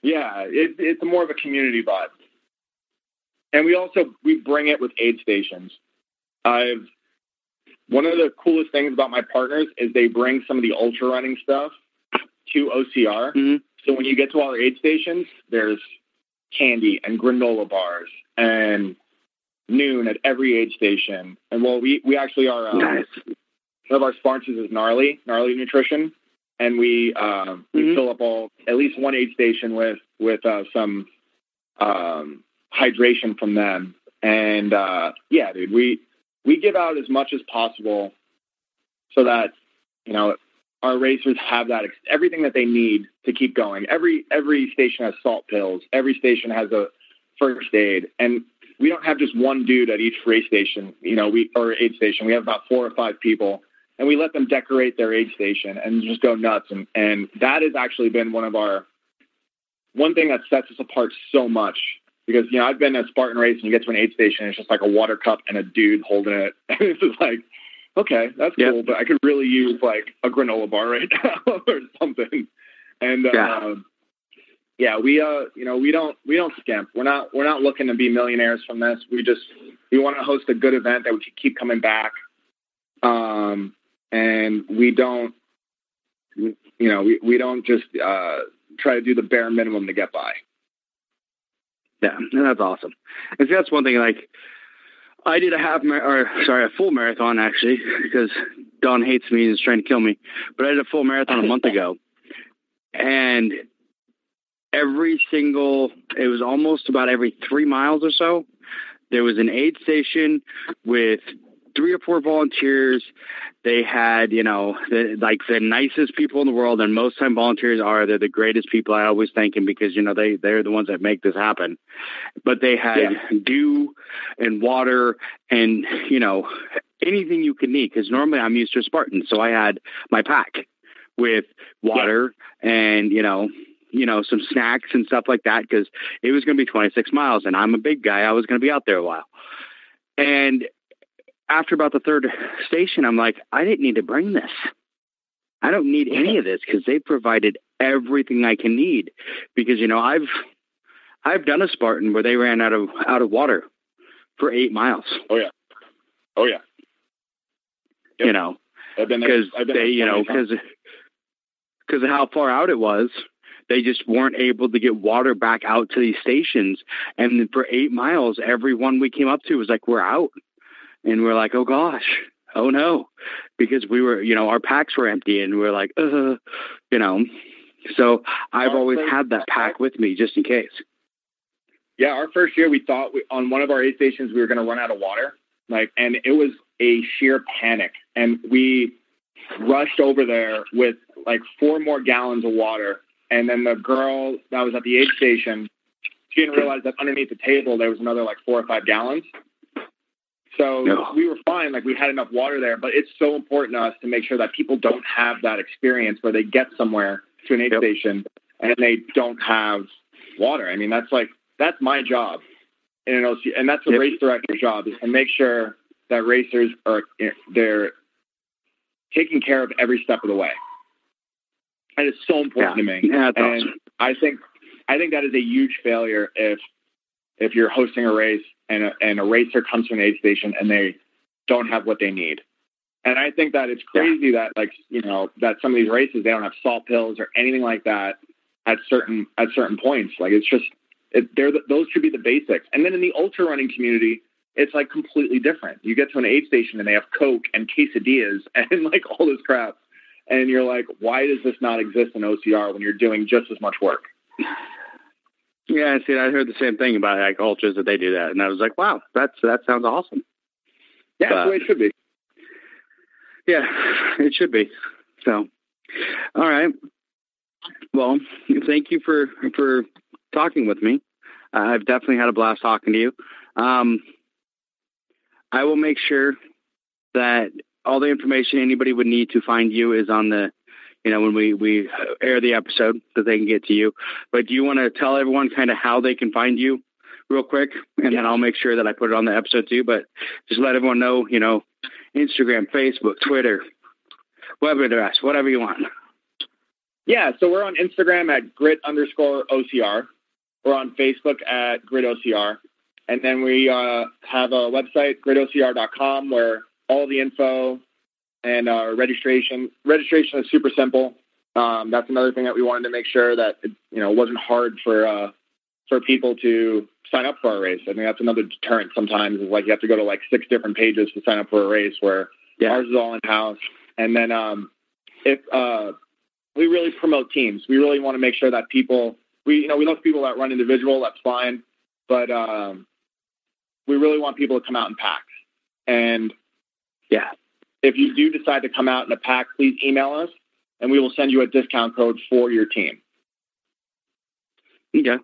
yeah, it, it's more of a community vibe. And we also we bring it with aid stations. I've one of the coolest things about my partners is they bring some of the ultra running stuff to OCR. Mm-hmm. So when you get to our aid stations, there's candy and granola bars and Nuun at every aid station. And well, we we actually are um, nice. one of our sponsors is Gnarly Gnarly Nutrition, and we um, we mm-hmm. fill up all at least one aid station with with uh, some um, hydration from them. And uh, yeah, dude, we we give out as much as possible so that you know our racers have that everything that they need to keep going. Every every station has salt pills. Every station has a first aid, and we don't have just one dude at each race station. You know, we or aid station. We have about four or five people and we let them decorate their aid station and just go nuts. And, and that has actually been one of our, one thing that sets us apart so much because, you know, I've been at Spartan race and you get to an aid station, and it's just like a water cup and a dude holding it. [laughs] And it's just like, okay, that's yep. cool, but I could really use like a granola bar right [laughs] now or something. And, yeah. Uh, yeah, we uh, you know, we don't we don't skimp. We're not we're not looking to be millionaires from this. We just we want to host a good event that we can keep coming back. Um, and we don't you know we, we don't just uh, try to do the bare minimum to get by yeah and that's awesome. And see that's one thing like i did a half mar- or sorry a full marathon actually because don hates me and is trying to kill me but i did a full marathon a month [laughs] ago and every single it was almost about every three miles or so there was an aid station with three or four volunteers. They had, you know, the, like the nicest people in the world, and most time volunteers are they're the greatest people. I always thank them because you know they they're the ones that make this happen. But they had yeah. dew and water and you know anything you could need because normally I'm used to a Spartan, so I had my pack with water yeah. and you know you know some snacks and stuff like that because it was going to be 26 miles and I'm a big guy. I was going to be out there a while And after about the third station, I'm like, I didn't need to bring this. I don't need any of this because they provided everything I can need. Because you know, I've I've done a Spartan where they ran out of out of water for eight miles. Oh yeah, oh yeah. Yep. You know, because they, you know, because because of how far out it was, they just weren't able to get water back out to these stations. And for eight miles, every one we came up to was like, "We're out," and we're like, "Oh gosh." Oh no, because we were, you know, our packs were empty and we are like, uh, you know, so I've always had that pack with me just in case. Yeah, our first year we thought we, on one of our aid stations we were going to run out of water, like, and it was a sheer panic, and we rushed over there with like four more gallons of water, and then the girl that was at the aid station, she didn't realize that underneath the table there was another like four or five gallons. So no. we were fine, like we had enough water there, but it's so important to us to make sure that people don't have that experience where they get somewhere to an aid yep. station and they don't have water. I mean, that's like that's my job in an OC, and that's the yep. race director's job is to make sure that racers are they're taking care of every step of the way. And it's so important yeah. to me. Yeah, and awesome. I think I think that is a huge failure if if you're hosting a race and a, and a racer comes to an aid station and they don't have what they need. And I think that it's crazy yeah. that like you know that some of these races they don't have salt pills or anything like that at certain at certain points. Like it's just it, they're the, those should be the basics. And then in the ultra running community, it's like completely different. You get to an aid station and they have Coke and quesadillas [laughs] and like all this crap, and you're like, why does this not exist in OCR when you're doing just as much work? Yeah, see, I heard the same thing about like ultras that they do that, and I was like, wow, that's that sounds awesome. Yeah, but, that's the way it should be. Yeah, it should be. So, all right. Well, thank you for for talking with me. Uh, I've definitely had a blast talking to you. Um, I will make sure that all the information anybody would need to find you is on the, you know, when we, we air the episode that they can get to you. But do you want to tell everyone kind of how they can find you real quick? And yeah. then I'll make sure that I put it on the episode too. But just let everyone know, you know, Instagram, Facebook, Twitter, web address, whatever you want. Yeah, so we're on Instagram at grit underscore OCR. We're on Facebook at grit OCR. And then we uh, have a website, gritocr.com, where all the info and uh, registration registration is super simple. Um, that's another thing that we wanted to make sure that it, you know wasn't hard for uh, for people to sign up for a race. I think that's another deterrent sometimes is like you have to go to like six different pages to sign up for a race where yeah. ours is all in house. And then um, if uh, we really promote teams, we really want to make sure that people we you know we love people that run individual. That's fine, but um, we really want people to come out in packs. And yeah, if you do decide to come out in a pack, please email us and we will send you a discount code for your team. Okay.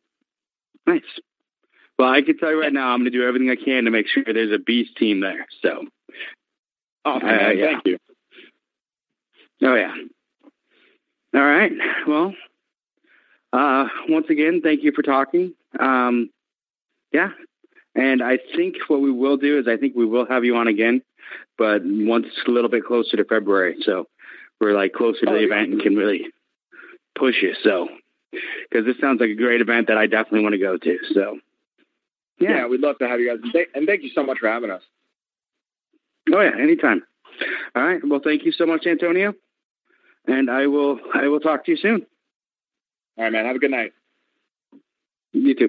Nice. Well, I can tell you right now, I'm going to do everything I can to make sure there's a beast team there. So, oh, uh, yeah. thank you. Oh yeah. All right. Well, uh, once again, thank you for talking. Um, yeah, and I think what we will do is I think we will have you on again, but once it's a little bit closer to February. So we're like closer to oh, the yeah. event and can really push you. So, because this sounds like a great event that I definitely want to go to. So, yeah. yeah, we'd love to have you guys. And, and thank you so much for having us. Oh yeah, anytime. All right. Well, thank you so much, Antonio. And I will I will talk to you soon. All right, man. Have a good night. You too.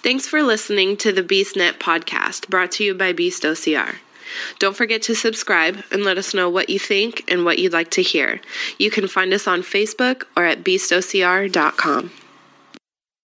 Thanks for listening to the BeastNet podcast brought to you by Beast OCR. Don't forget to subscribe and let us know what you think and what you'd like to hear. You can find us on Facebook or at beastocr.com.